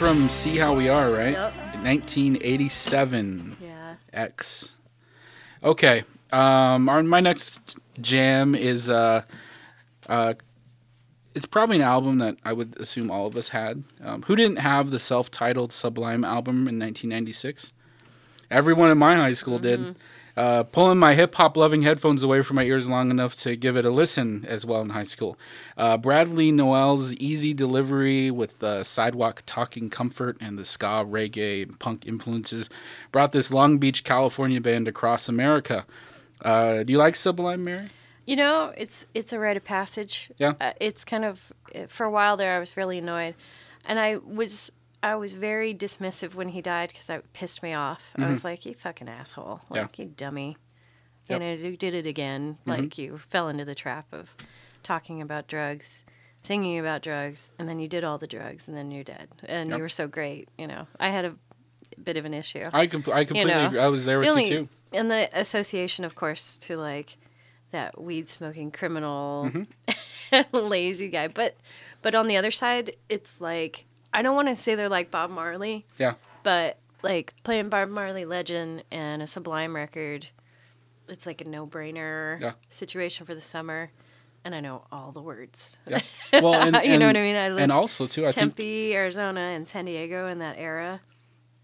From See How We Are, right? Yep. 1987. Yeah. X. Okay. Um, our, my next jam is uh, uh, it's probably an album that I would assume all of us had. Um, who didn't have the self-titled Sublime album in 1996? Everyone in my high school did. Uh, pulling my hip hop loving headphones away from my ears long enough to give it a listen as well in high school. Uh, Bradley Nowell's easy delivery with the sidewalk talking comfort and the ska, reggae, and punk influences brought this Long Beach, California band across America. Uh, do you like Sublime, Mary? You know, it's it's a rite of passage. Yeah. Uh, it's kind of for a while there. I was really annoyed, and I was I was very dismissive when he died because that pissed me off. I was like, "You fucking asshole! Mm-hmm. Yeah. Like you dummy! Yep. You know, you did it again. Mm-hmm. Like you fell into the trap of talking about drugs." Singing about drugs, and then you did all the drugs, and then you're dead, and Yep. you were so great. You know, I had a bit of an issue. I, com- I completely know, agree. I was there with the only, you too. And the association, of course, to like that weed smoking criminal, Mm-hmm. lazy guy. But but on the other side, it's like I don't want to say they're like Bob Marley, Yeah. but like playing Bob Marley Legend and a Sublime record, it's like a no brainer Yeah. situation for the summer. And I know all the words. Yeah. Well, and, You know what I mean? I lived and also too, I think Tempe, Arizona, and San Diego in that era,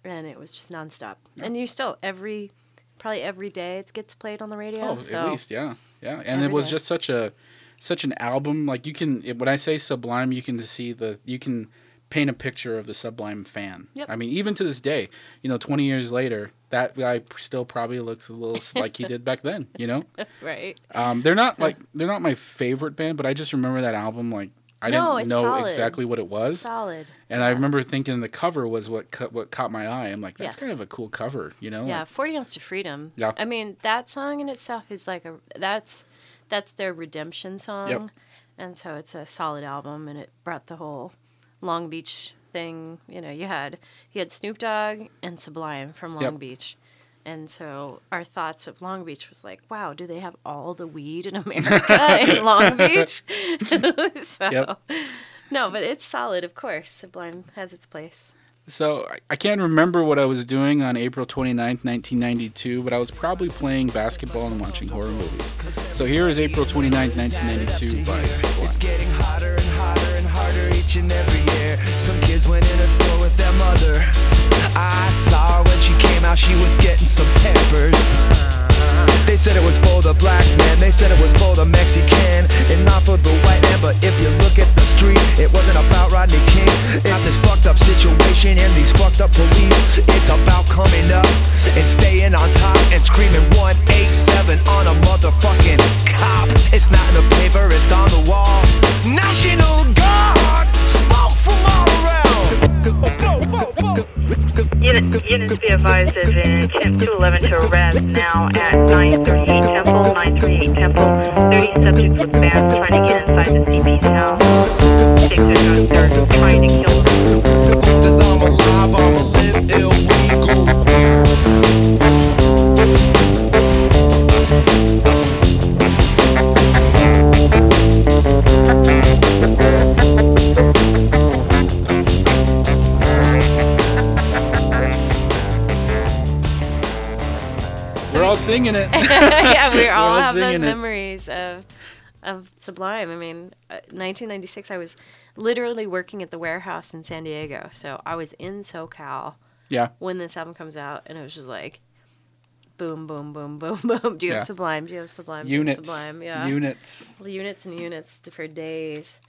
and it was just nonstop. And you still every, probably every day it gets played on the radio. Oh, so at least, yeah, yeah. And Every it was day. just such a, such an album. Like you can, it, when I say Sublime, you can see the, you can paint a picture of the Sublime fan. Yep. I mean, even to this day, you know, twenty years later, that guy still probably looks a little like he did back then. You know, right. um, they're not like they're not my favorite band, but I just remember that album like I No, didn't know solid. exactly what it was. Solid. And I remember thinking the cover was what ca- what caught my eye. I'm like, that's Yes. kind of a cool cover, you know? Yeah, Like, 40 ounce to freedom. Yeah. I mean, that song in itself is like a that's that's their redemption song. Yep. And so it's a solid album and it brought the whole Long Beach thing, you know, you had you had Snoop Dogg and Sublime from Long Yep. Beach. And so our thoughts of Long Beach was like, wow, do they have all the weed in America in Long Beach? so, Yep. No, but it's solid, of course. Sublime has its place. So I- I can't remember what I was doing on April 29th, 1992, but I was probably playing basketball and watching horror movies. So here is April 29th, 1992 by It's Sublime. And every year. Some kids went in a store with their mother. I saw her when she came out, she was getting some peppers. They said it was for the black man, they said it was for the Mexican, and not for the white man. But if you look at the street, it wasn't about Rodney King. Not this fucked up situation and these fucked up police. It's about coming up and staying on top and screaming 187 on a motherfucking cop. It's not in the paper, it's on the wall. National Guard, smoke from all around. Unit, units be advised there's an attempt to 11 to arrest now at 938 Temple, 938 Temple. 30 subjects with bands trying to get inside the CP's house. Singing it. yeah, we all all have those singing it. Of Sublime. I mean, uh, 1996, I was literally working at the warehouse in San Diego, so I was in SoCal Yeah. when this album comes out, and it was just like, boom, boom, boom, boom, boom. Do you Yeah. have Sublime? Do you have Sublime? You have Units. Sublime. Yeah. Units. units and units for days.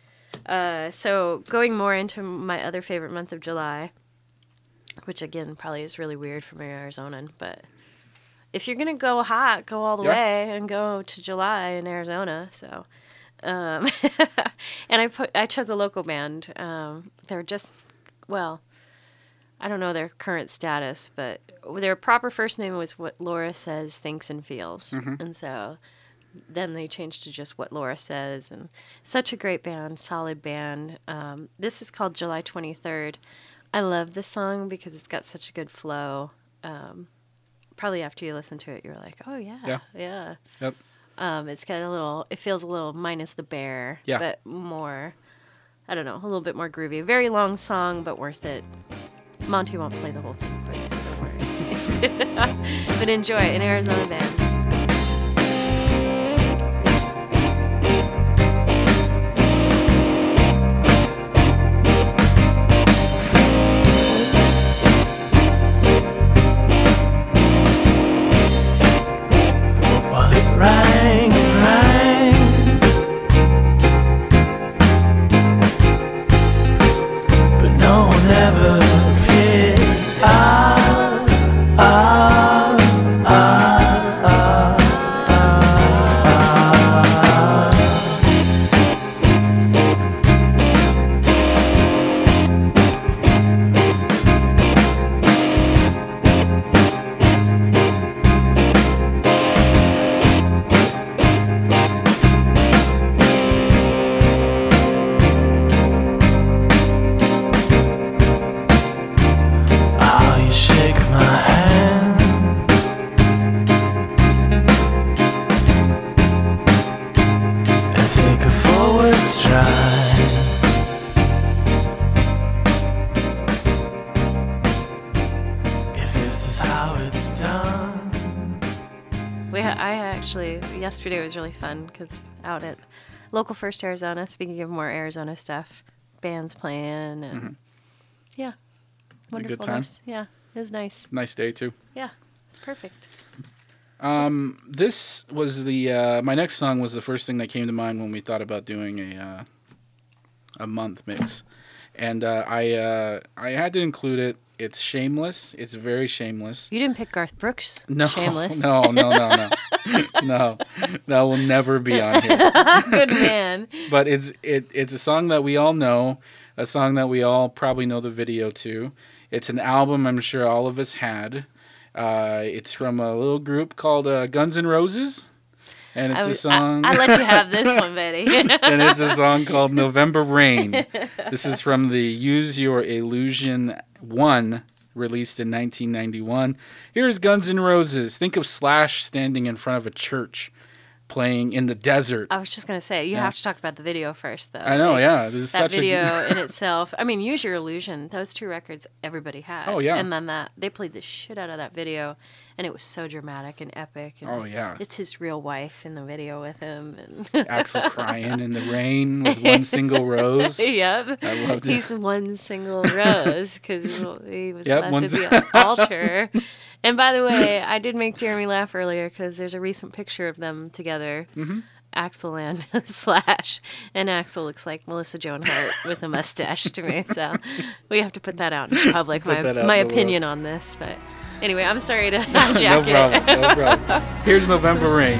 Uh, so going more into my other favorite month of July, which again probably is really weird for me Arizonan, but if you're gonna go hot, go all the Yeah. way and go to July in Arizona. So, um, and I put I chose a local band. Um, they're just well, I don't know their current status, but their proper first name was what Laura says, thinks, and feels, and so then they changed to just what Laura says, and such a great band, solid band. Um, this is called July 23rd. I love this song because it's got such a good flow. Um, probably after you listen to it, you're like, oh yeah, Yeah. yeah. Yep. Um, it's got a little. It feels a little minus the bear, Yeah. but more. I don't know, a little bit more groovy. Very long song, but worth it. Monty won't play the whole thing for you, so don't worry. but enjoy it, an Arizona band. Yesterday was really fun because out at local First Arizona. Speaking of more Arizona stuff, bands playing and yeah, Mm-hmm. a good wonderful. time? Nice. Yeah, it was nice. Nice day too. Yeah, it's perfect. Um, this was the uh, my next song was the first thing that came to mind when we thought about doing a uh, a month mix, and uh, I uh, I had to include it It's shameless. It's very shameless. You didn't pick Garth Brooks. No, Shameless. no, no, no, no, no. That will never be on here. Good man. But it's it it's a song that we all know, a song that we all probably know the video to. It's an album I'm sure all of us had. Uh, it's from a little group called uh, Guns N' Roses, and it's I, a song. I, I let you have this one, Betty. and it's a song called November Rain. This is from the Use Your Illusion 1, released in 1991. Here's Guns N' Roses. Think of Slash standing in front of a church playing in the desert. I was just gonna say you Yeah. have to talk about the video first, though. I know, yeah. This is that such a- video in itself. I mean, use your illusion. Those two records, everybody had. Oh, yeah. And then that they played the shit out of that video, and it was so dramatic and epic. And Oh, yeah. It's his real wife in the video with him. And Axl crying in the rain with one single rose. yep. I loved it. He's one single rose because he was Yep, left to be an altar. And by the way, I did make Jeremy laugh earlier because there's a recent picture of them together. Mhm. Axl and Slash, and Axl looks like Melissa Joan Hart with a mustache to me. So we have to put that out in public. Put my my in the world. opinion on this, but anyway, I'm sorry to no hijack it. problem, no problem. Here's November Rain.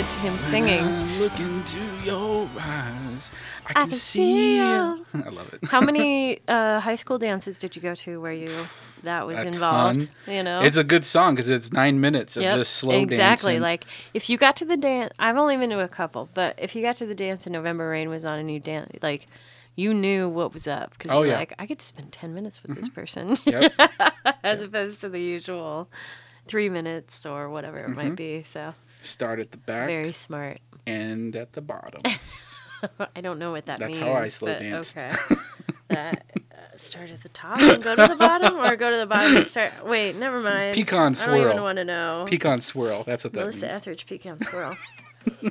We didn't even get to him singing. I look into your eyes. I I can, can see you. I love it. How many uh, high school dances did you go to where you that was A involved? ton. You know, It's a good song because it's nine minutes of Yep, just slow dancing. exactly. dancing. Like if you got to the dance, I've only been to a couple, but if you got to the dance and November Rain was on and you dance, like you knew what was up because Oh, you were yeah. like, I get to spend ten minutes with this person, Yep. as opposed to the usual three minutes or whatever it Mhm. might be. So Start at the back, very smart. end at the bottom. I don't know what that That's means. That's how I slow danced. Okay. that, uh, start at the top and go to the bottom, or go to the bottom and start. Wait, never mind. Pecan swirl. I don't even want to know. Pecan swirl. That's what that Melissa means. Etheridge pecan swirl.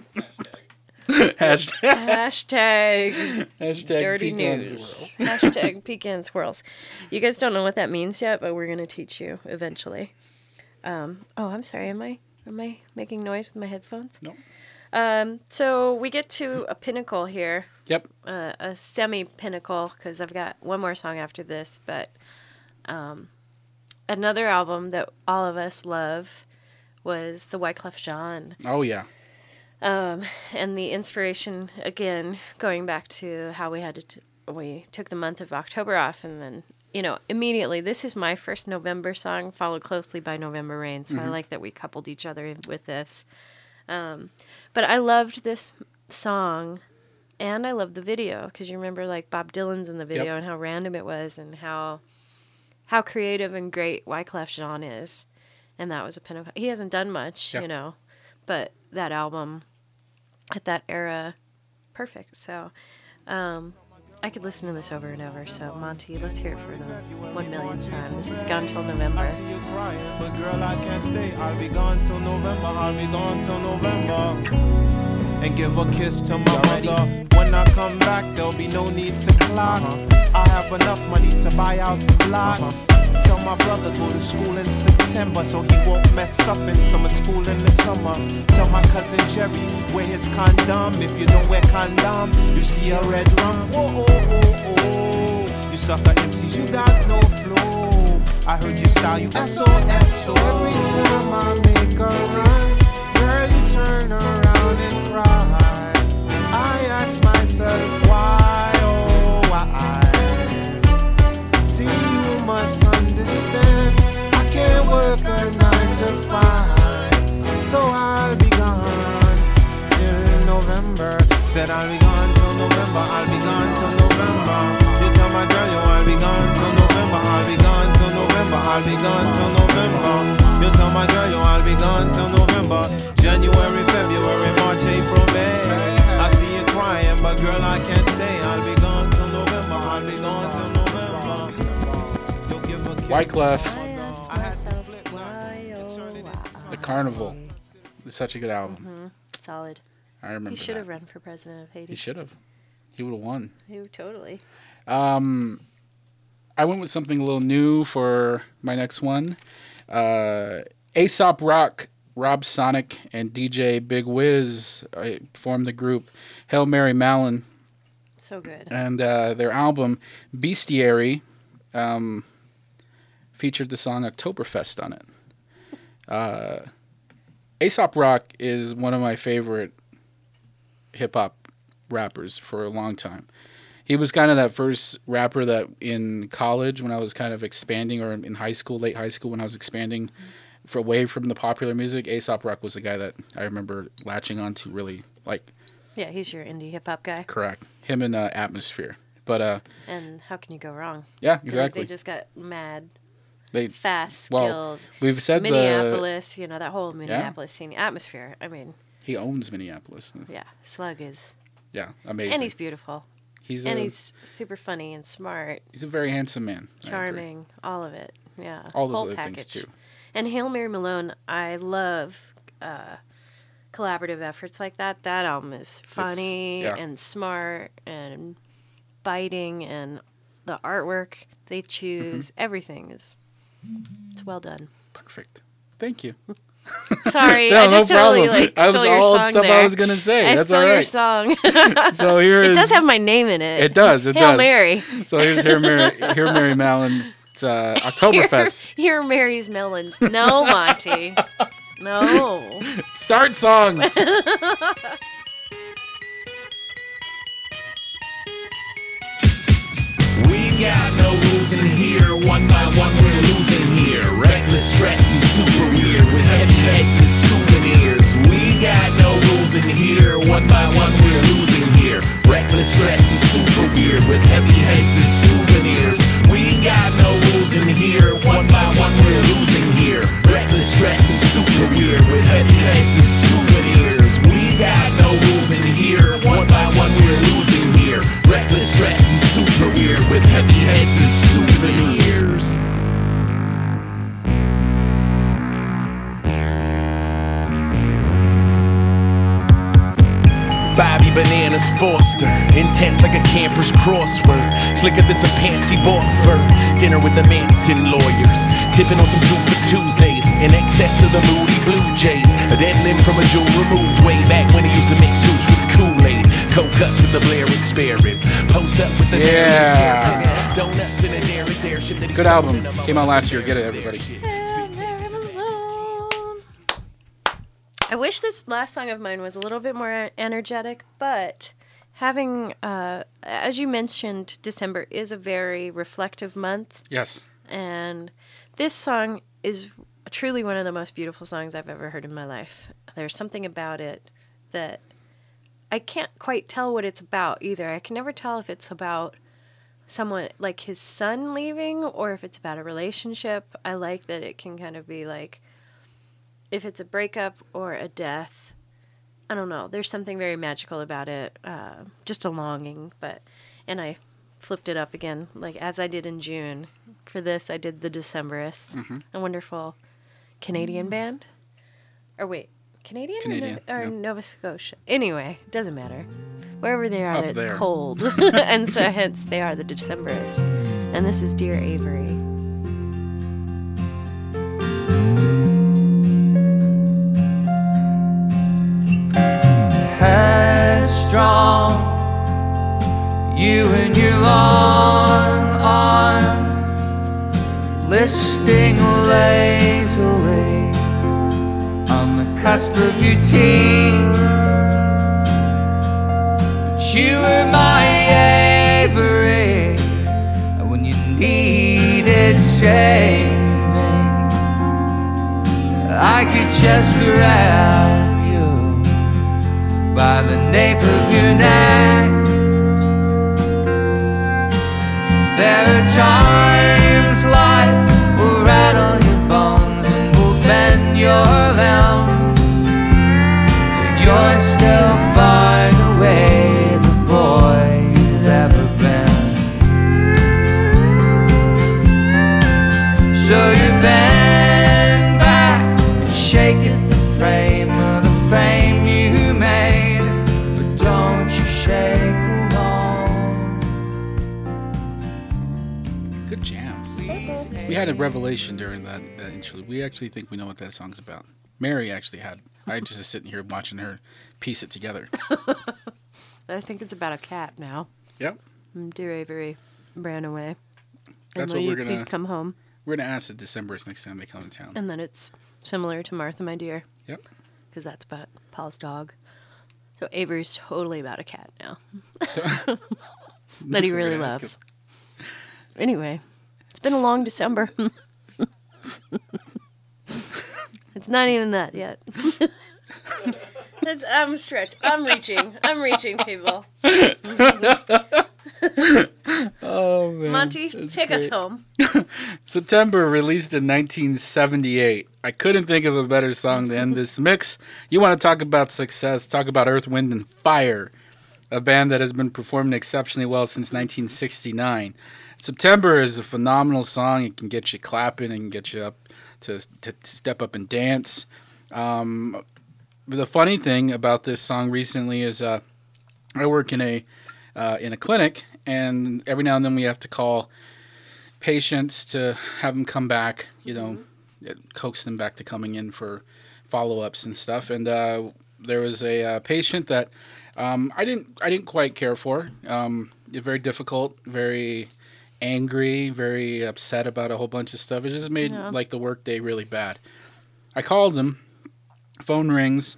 Hashtag. Hashtag Hashtag dirty pecan news. swirl. Hashtag pecan swirls. You guys don't know what that means yet, but we're gonna teach you eventually. Um, oh, I'm sorry. Am I am I making noise with my headphones? No. Um, so we get to a pinnacle here. Yep. Uh, a semi pinnacle because I've got one more song after this, but um, another album that all of us love was the Wyclef Jean. Oh yeah. Um, and the inspiration again, going back to how we had to, t- we took the month of October off, and then you know immediately this is my first November song, followed closely by November Rain. So I Mhm. like that we coupled each other with this. Um, but I loved this song, and I loved the video because you remember like Bob Dylan's in the video Yep. and how random it was, and how how creative and great Wyclef Jean is, and that was a pinnacle. He hasn't done much, Yeah. you know, but that album at that era, perfect. So, um, I could listen to this over and over. So Monty, let's hear it for the one millionth time. This is Gone Till November. I see you crying, but girl, I can't stay. I'll be gone till November. I'll be gone till November. And give a kiss to my mother. When I come back, there'll be no need to clock. I have enough money to buy out the blocks. Tell my brother go to school in September so he won't mess up in summer school in the summer. Tell my cousin Jerry wear his condom. If you don't wear condom, you see a red rum. Whoa, oh, oh, oh. You sucker MCs, you got no flow. I heard your style, you SOS. So every time I make a run, girl, you turn around and cry. I ask myself why, oh why. See, you must understand. I can't work a nine to five, so I'll be gone till November. Said I'll be gone till November. I'll be gone till November. You tell my girl, yo, I'll be gone till November. I'll be gone till November. I'll be gone till November. You tell my girl, yo, I'll be gone till November. January, February, March, April, May. I see crying, but girl, I can't stay. I'll be gone till November. I'll be gone till November. You'll give a kiss. Wyclef, I why, why. The Carnival. It's such a good album. Solid. I remember He should have run for president of Haiti. He should have. He would have won. He totally. Um, I went with something a little new for my next one. Uh, Aesop Rock, Rob Sonic, and DJ Big Wiz uh, formed the group Hail Mary Mallon, So good. and uh, their album Bestiary um, featured the song Oktoberfest on it. Uh, Aesop Rock is one of my favorite hip hop rappers for a long time. He was kind of that first rapper that in college when I was kind of expanding, or in high school, late high school when I was expanding for away from the popular music. Aesop Rock was the guy that I remember latching on to really like. Yeah, he's your indie hip hop guy. Correct. Him and uh, Atmosphere. But uh, And how can you go wrong? yeah, Like, exactly. They just got mad, They fast well, skills. we've said the Minneapolis, you know, that whole Minneapolis scene atmosphere. I mean, he owns Minneapolis. yeah, Slug is. Yeah, amazing. And he's beautiful. he's and a, he's super funny and smart, he's a very handsome man. Charming, all of it. Yeah. All those whole other package. things too. And Hail Mary Mallon, I love uh, collaborative efforts like that. That album is funny yeah. and smart and biting, and the artwork they choose, Mm-hmm. everything is it's well done. Perfect. Thank you. Sorry, No, I just no totally problem. like That stole was your all song stuff I was gonna say. I That's stole all your song. So here it does have my name in it. It does. It Hail does. Mary. So here's here Mary here Mary Mallon. It's uh, Oktoberfest. Here, here Mary's melons. No, Monty. No. Start song. We got no rules in here. One by one, we're losing here. Reckless, stressed, and super weird with heavy heads and souvenirs. We got no rules in here. One by one, we're losing here. Reckless, stressed, and super weird with heavy heads and souvenirs. We got no rules in here. One by one, we're losing here. Stressed, and super weird with heavy heads and souvenirs. We got no rules in here. One by one, we're losing here. Reckless, stressed, and super weird with heavy heads and souvenirs. Bobby Bananas Foster, intense like a camper's crossword, slicker than some pants he bought for dinner with the Manson lawyers, tipping on some two for Tuesdays, in excess of the Moody Blue Jays, a dead limb from a jewel removed way back when he used to make suits with Kool-Aid, cold cuts with the Blair experiment, post up with the Yeah. Donuts in a dairy dare shit that Good album. Came out last year. Get it, everybody. Hail Mary Mallon. I wish this last song of mine was a little bit more energetic, but having, uh, as you mentioned, December is a very reflective month. Yes. And this song is truly one of the most beautiful songs I've ever heard in my life. There's something about it that I can't quite tell what it's about either. I can never tell if it's about someone like his son leaving or if it's about a relationship. I like that it can kind of be like if it's a breakup or a death. I don't know. There's something very magical about it. Uh, just a longing, but and I flipped it up again, like as I did in June. For this, I did the Decemberists, Mhm. a wonderful Canadian mm. band. Or wait, Canadian, Canadian, or, no- or yeah. Nova Scotia? Anyway, it doesn't matter. Wherever they are, Up it's there. cold, and so hence they are the Decemberists. And this is Dear Avery. headstrong. You and your long arms, listing lazily on the cusp of your teens. But you were my Avery when you needed saving. I could just grab you by the nape of your neck. There are times life revelation during that, that interlude. We actually think we know what that song's about. Mary actually had. I just was sitting here watching her piece it together. I think it's about a cat now. Yep. Mm, Dear Avery ran away. That's what we're gonna- please come home? We're gonna ask the Decemberists next time they come to town. And then it's similar to Martha, my dear. Yep. Because that's about Paul's dog. So Avery's totally about a cat now. that he really loves. Anyway, it's been a long December. it's not even that yet. I'm stretch. I'm reaching. I'm reaching, people. Oh man. Monty, that's take us home. September released in 1978. I couldn't think of a better song to end this mix. You want to talk about success? Talk about Earth, Wind, and Fire, a band that has been performing exceptionally well since 1969. September is a phenomenal song. It can get you clapping and get you up to, to step up and dance. Um, the funny thing about this song recently is uh, I work in a uh, in a clinic, and every now and then we have to call patients to have them come back, you know, coax them back to coming in for follow ups and stuff. And uh, there was a uh, patient that um, I didn't I didn't quite care for. Um, very difficult, very angry, very upset about a whole bunch of stuff. It just made Yeah. like the workday really bad. I called him. Phone rings,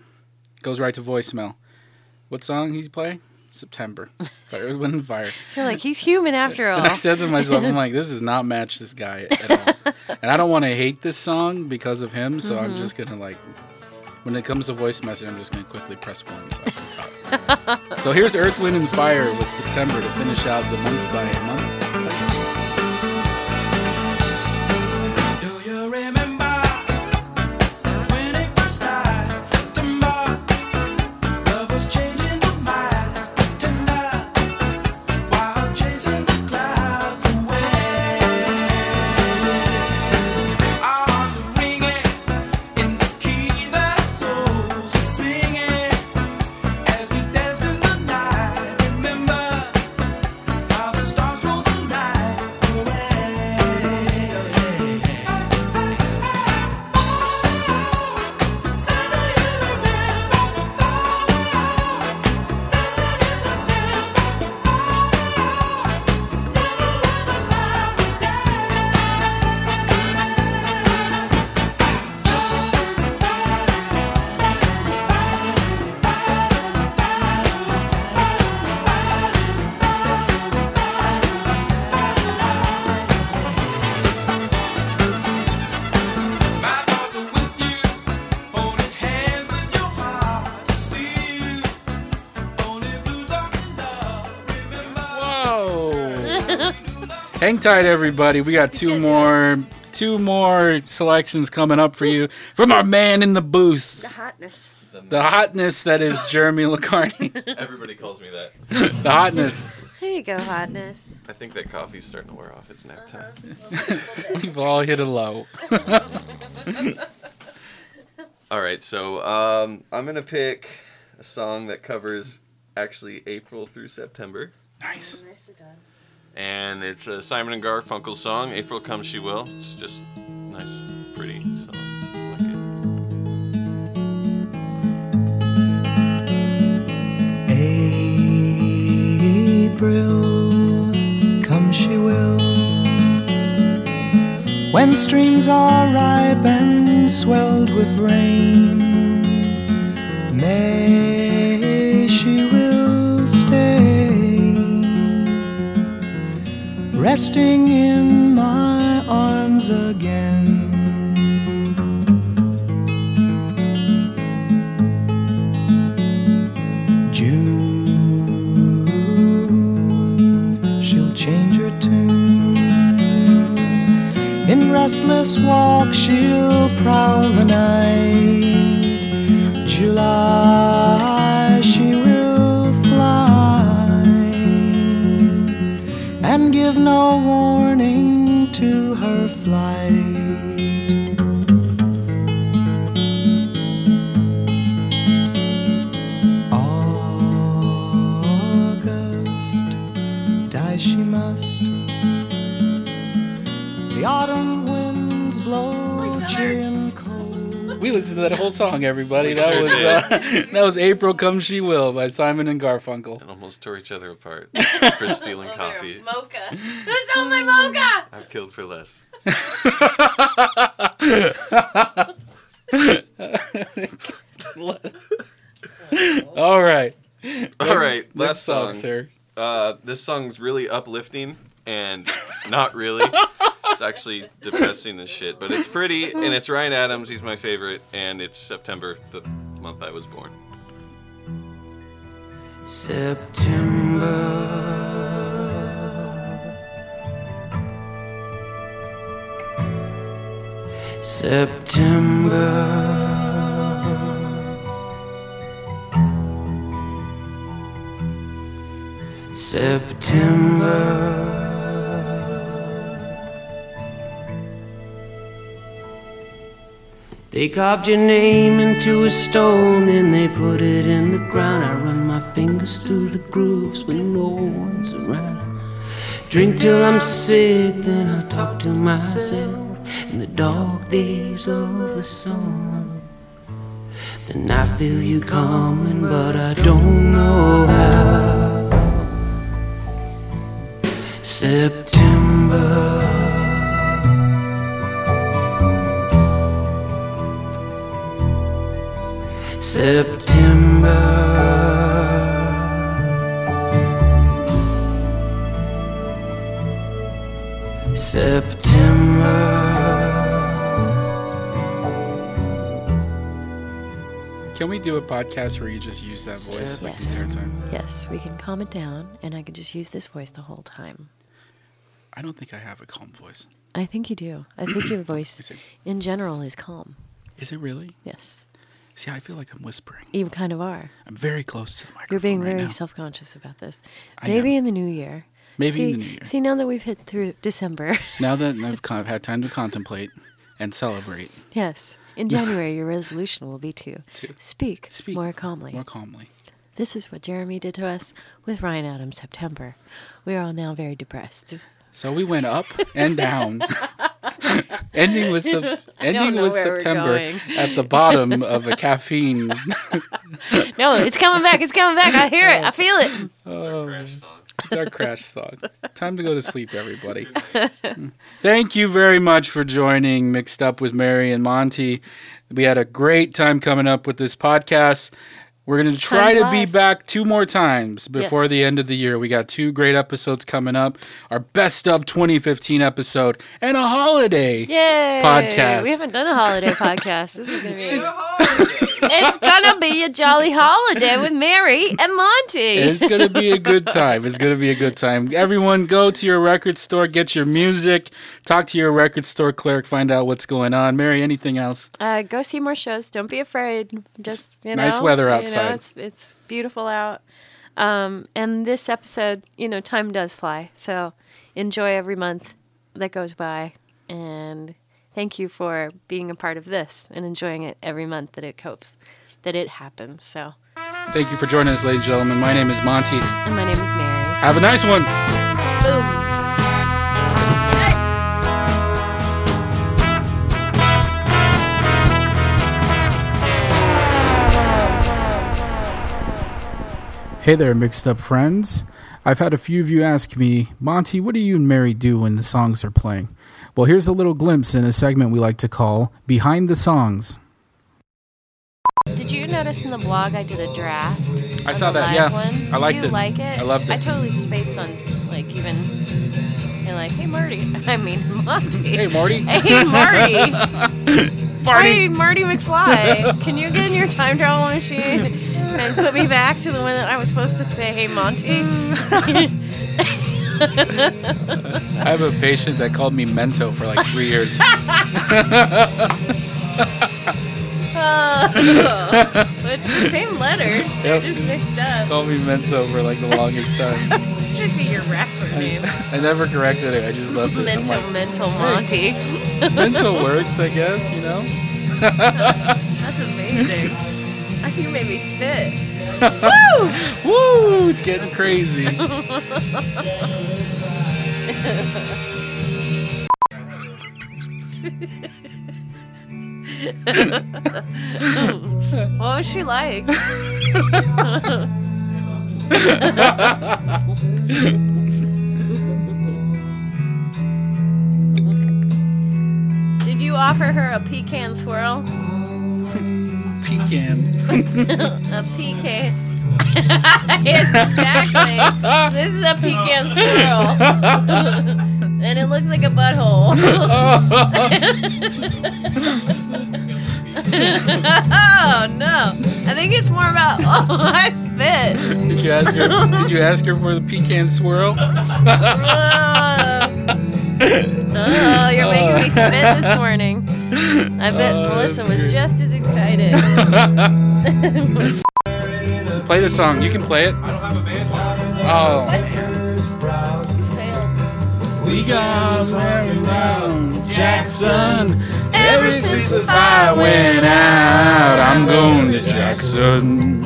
goes right to voicemail. What song he's playing? September Earth, Wind, and Fire. You're like, he's human after all. And I said to myself, I'm like, this does not match this guy at all. and I don't want to hate this song because of him, so I'm Mhm. just gonna like, when it comes to voice message, I'm just gonna quickly press one so I can talk. so here's Earth, Wind, and Fire with September to finish out the month by month. Hang tight, everybody. We got two more, two more selections coming up for you from our man in the booth. The hotness. The hotness that is Jeremy LaCarney. Everybody calls me that. the hotness. There you go, hotness. I think that coffee's starting to wear off. It's nap time. We've all hit a low. All right, so um, I'm gonna pick a song that covers actually April through September, nice. And it's a Simon and Garfunkel song. April comes, she will. It's just nice, pretty song. April, come she will. When streams are ripe and swelled with rain, resting in my arms again. June, she'll change her tune. In restless walk, she'll prowl the night. July, We listened to that whole song, everybody. That was uh, that was April Come She Will by Simon and Garfunkel. And almost tore each other apart for stealing coffee. Mocha. Who stole my mocha? I've killed for less. All right. All right, Next last song, song. sir. Uh, this song's really uplifting and not really. It's actually depressing as shit, but it's pretty and it's Ryan Adams. He's my favorite, and it's September, the month I was born. September. September. September. They carved your name into a stone, then they put it in the ground. I run my fingers through the grooves when no one's around. Drink till I'm sick, then I talk to myself in the dark days of the summer. Then I feel you coming, but I don't know how. September. September. September. Can we do a podcast where you just use that voice like Yes. the entire time? Yes, we can calm it down, and I can just use this voice the whole time. I don't think I have a calm voice. I think you do. I think your voice, in general, is calm. Is it really? Yes, See, I feel like I'm whispering. you kind of are. I'm very close to the microphone You're being right very now. self-conscious about this. I Maybe am. in the new year. Maybe see, in the new year. See, now that we've hit through December, Now that I've con- had time to contemplate and celebrate, yes, in January your resolution will be to, To speak, speak more calmly. more calmly. This is what Jeremy did to us with Ryan Adams September. We are all now very depressed. So we went up and down, ending with sep- ending with September at the bottom of a caffeine. No, it's coming back. It's coming back. I hear it. I feel it. Oh, it's our crash song. Time to go to sleep, everybody. Thank you very much for joining Mixed Up with Mary and Monty. We had a great time coming up with this podcast. We're going to try Time to be flies. back two more times before Yes. the end of the year. We got two great episodes coming up our best of 2015 episode and a holiday Yay! podcast. We haven't done a holiday podcast. This is gonna be. it's gonna be a jolly holiday with Mary and Monty. It's gonna be a good time. It's gonna be a good time. Everyone, go to your record store, get your music, talk to your record store clerk, find out what's going on. Mary, anything else? Uh, go see more shows. Don't be afraid. Just you know, nice weather you know, it's it's beautiful out. Um, and this episode, you know, time does fly. So enjoy every month that goes by. And thank you for being a part of this and enjoying it every month that it copes, that it happens. So, Thank you for joining us, ladies and gentlemen. My name is Monty. and my name is Mary. Have a nice one. Boom. Hey there, mixed up friends. I've had a few of you ask me, Monty, what do you and Mary do when the songs are playing? Well, here's a little glimpse in a segment we like to call Behind the Songs. Did you notice in the blog I did a draft? I saw that, yeah. One? I liked Did you it. like it? I loved it. I totally was based on like even and like, hey Marty. I mean Monty. Hey, Marty. Hey Marty. Marty. Hey Marty McFly. Can you get in your time travel machine and put me back to the one that I was supposed to say, hey Monty? I have a patient that called me Mento for like three years. Oh, it's the same letters. They're Yep. just mixed up. called me Mento for like the longest time. Should be your rapper name. I never corrected it. I just loved it. Mental, like, mental Monty. mental works, I guess, you know? That's amazing. You made me spit. Woo! Woo! It's getting crazy. what was she like? Did you offer her a pecan swirl? Pecan. a pecan. exactly. This is a pecan swirl. And it looks like a butthole. oh no. I think it's more about oh I spit. Did you ask her? Did you ask her for the pecan swirl? Oh, you're making me spit this uh. morning. I bet Oh, Melissa was great. just as excited. Play the song. You can play it. I don't have a band. Oh. We got married around Jackson. Ever since the fire went out, I'm going to Jackson.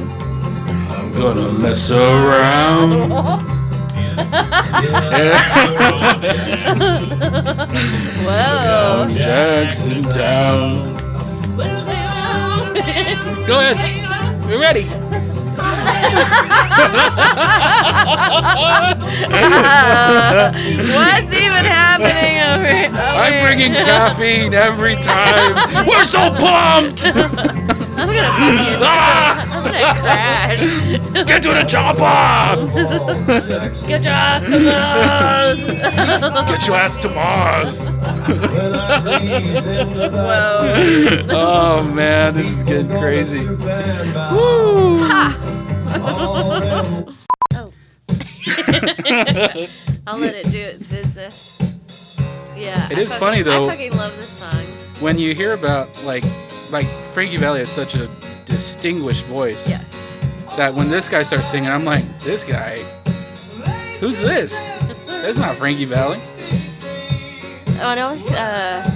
I'm gonna mess around. Whoa. Jackson Town. Go ahead. We're ready. What's even happening over here? I'm bringing caffeine every time. We're so pumped. I'm gonna fucking, ah! I'm gonna crash. Get to the chopper. Get your ass to Mars. Get your ass to Mars. Whoa. oh man, this is getting crazy. Woo. Oh. I'll let it do its business. Yeah. It I is fucking- funny, though. I fucking love this song. When you hear about like like Frankie Valli has such a distinguished voice. Yes. That when this guy starts singing, I'm like, this guy. Who's this? That's not Frankie Valli. Oh, and I was, uh,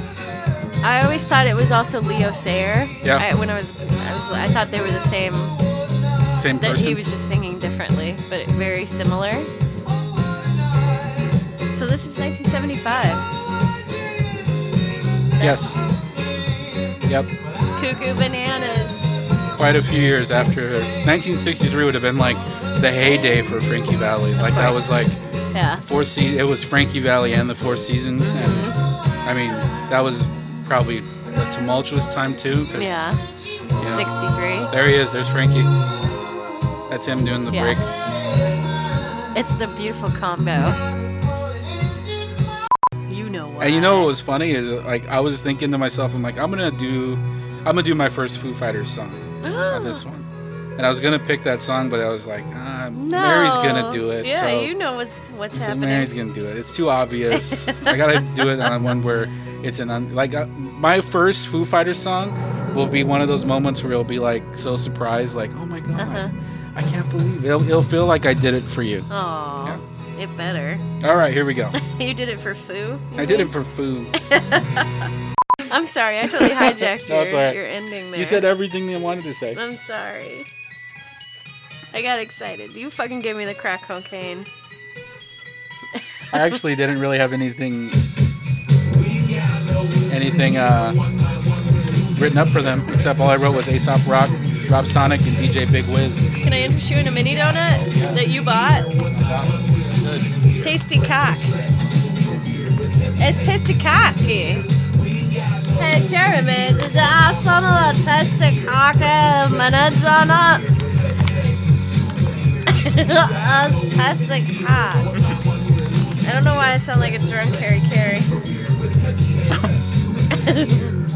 I always thought it was also Leo Sayer. Yeah. I, when I was, I was, I thought they were the same. Same that person. he was just singing differently, but very similar. So this is 1975. Yes. Yep. Cuckoo Bananas. Quite a few years after 1963 would have been like the heyday for Frankie Valli. Like that was like Yeah. four se- It was Frankie Valli and the Four Seasons, and mm-hmm. I mean that was probably a tumultuous time too. Yeah. you know, 63. There he is. There's Frankie. That's him doing the break. It's the beautiful combo. You know what? And you know what was funny is like I was thinking to myself, I'm like, I'm gonna do, I'm gonna do my first Foo Fighters song on this one, and I was gonna pick that song, but I was like, ah, Mary's gonna do it. Yeah, so you know what's what's I said, happening. Mary's gonna do it. It's too obvious. I gotta do it on one where it's an un- like uh, my first Foo Fighters song will be one of those moments where it'll be like so surprised, like, oh my god, Uh-huh. I can't believe it. It'll, it'll feel like I did it for you. Aw, it better. All right, here we go. you did it for Foo? I did it for food. I'm sorry, I totally hijacked No, your, right. your ending there. You said everything they wanted to say. I'm sorry. I got excited. You fucking gave me the crack cocaine. I actually didn't really have anything anything uh, written up for them, except all I wrote was Aesop Rock, Rob Sonic, and DJ Big Wiz. Can I interest you in a mini donut that you bought? Tasty cock. It's tasty cocky. Hey Jeremy, did you have some of the tasty cocky uh, mini donuts? That's tasty cock. I don't know why I sound like a drunk Harry Caray.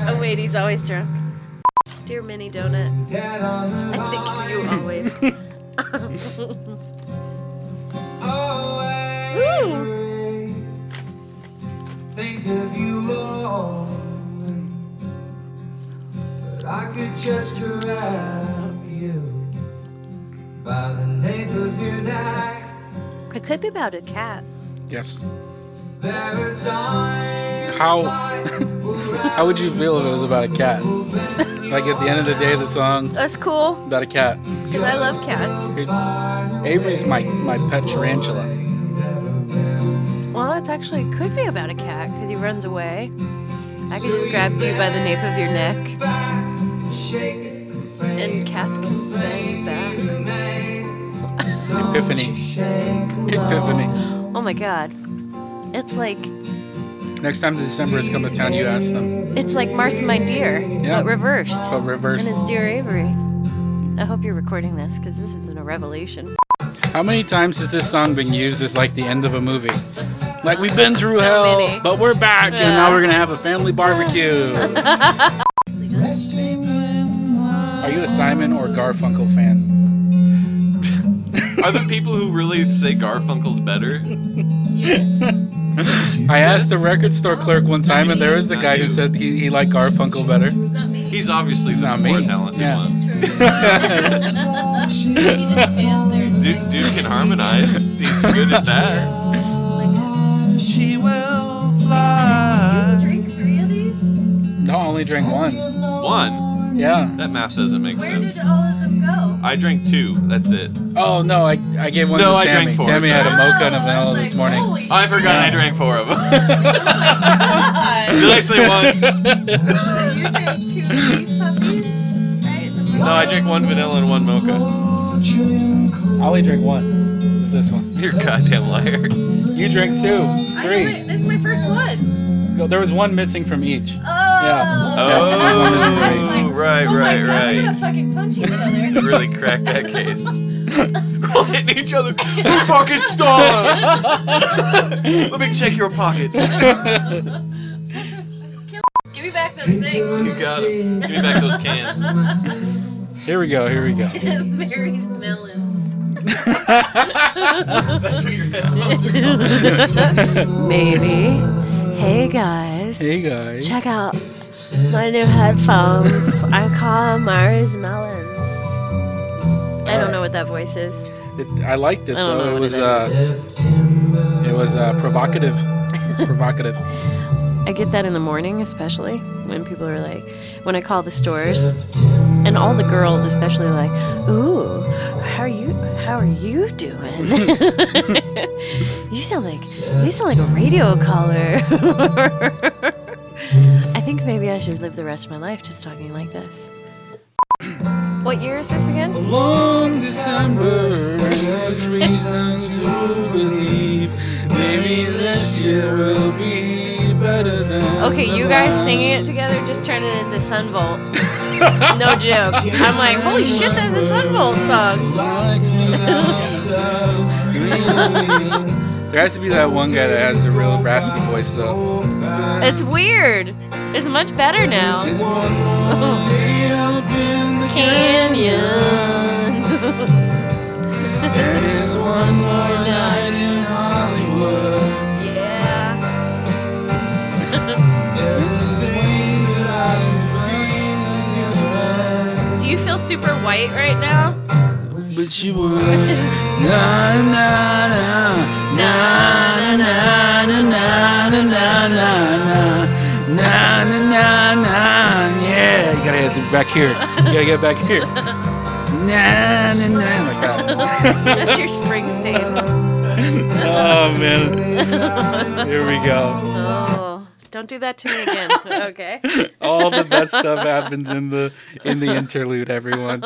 oh wait, he's always drunk. Dear mini donut. I think of you always. Woo! Think of you, Lord. But I could just grab you by the nape of your neck. It could be about a cat. Yes. There are times How how would you feel if it was about a cat? Like at the end of the day, the song That's cool, about a cat. because I love cats. Here's, Avery's my my pet tarantula. Well, that's actually could be about a cat, because he runs away. I could just grab you by the nape of your neck, and cats can bang back. Epiphany. Epiphany. Oh my god. It's like Next time the Decemberists come to town, you ask them. it's like Martha My Dear, Yeah. but reversed. But reversed. And it's Dear Avery. I hope you're recording this because this isn't a revelation. How many times has this song been used as like the end of a movie? Like we've been through So hell, many. but we're back, and now we're gonna have a family barbecue. Are you a Simon or Garfunkel fan? Are there people who really say Garfunkel's better? I asked the record store clerk one time, and there was the guy who said he, he liked Garfunkel better. He's obviously the Not more me. talented Yeah. one. Dude, dude can harmonize. He's good at that. She will fly. Drink three of these? No, I only drank one. One. Mm-hmm. Yeah. That math doesn't make Where sense. did all of them go? I drank two. That's it. Oh no, I, I gave one No, to I Tammy. drank four, Tammy had a sorry. mocha and a vanilla oh, this morning. I forgot I drank four of them. Oh, did I say one? you drank two of these puppies? Right? No, I drank one vanilla and one mocha. I only drank one. Just this one. You're a goddamn liar. You drank two, I three. drank- This is my first one. There was one missing from each. Oh. Yeah. Oh. oh, right, Oh my right, God, We're gonna fucking punch each other. Really cracked that case. We're hitting each other. Fucking stop! Let me check your pockets. Give me back those things. got 'em. Give me back those cans. Here we go. Here we go. Mary's melons. That's what your headphones are Maybe. Hey guys. Hey guys. Check out my new headphones. I call them Mars Melons. I don't know what that voice is. It, I liked it I don't know though. It was it uh, it was uh, provocative. It was provocative. I get that in the morning, especially when people are like, when I call the stores, and all the girls, especially, are like, "Ooh, how are you? How are you doing? you sound like you sound like a radio caller." I think maybe I should live the rest of my life just talking like this. What year is this again? Long December, there's reason to believe maybe this year will be better than. Okay, you guys singing it together just turned it into Son Volt. no joke. I'm like, holy shit, that's a Son Volt song. There has to be that one guy that has the real raspy voice though. It's weird. It's much better now. Canyon. There is one more night in Hollywood. Yeah. Do you feel super white right now? but she would. Na na na na na na na na na na na na na na na. Yeah, you gotta get back here. You gotta get back here. Na na na. Like that. That's your Springsteen. Oh man. Here we go. Oh, don't do that to me again. Okay. All the best stuff happens in the in the interlude, everyone.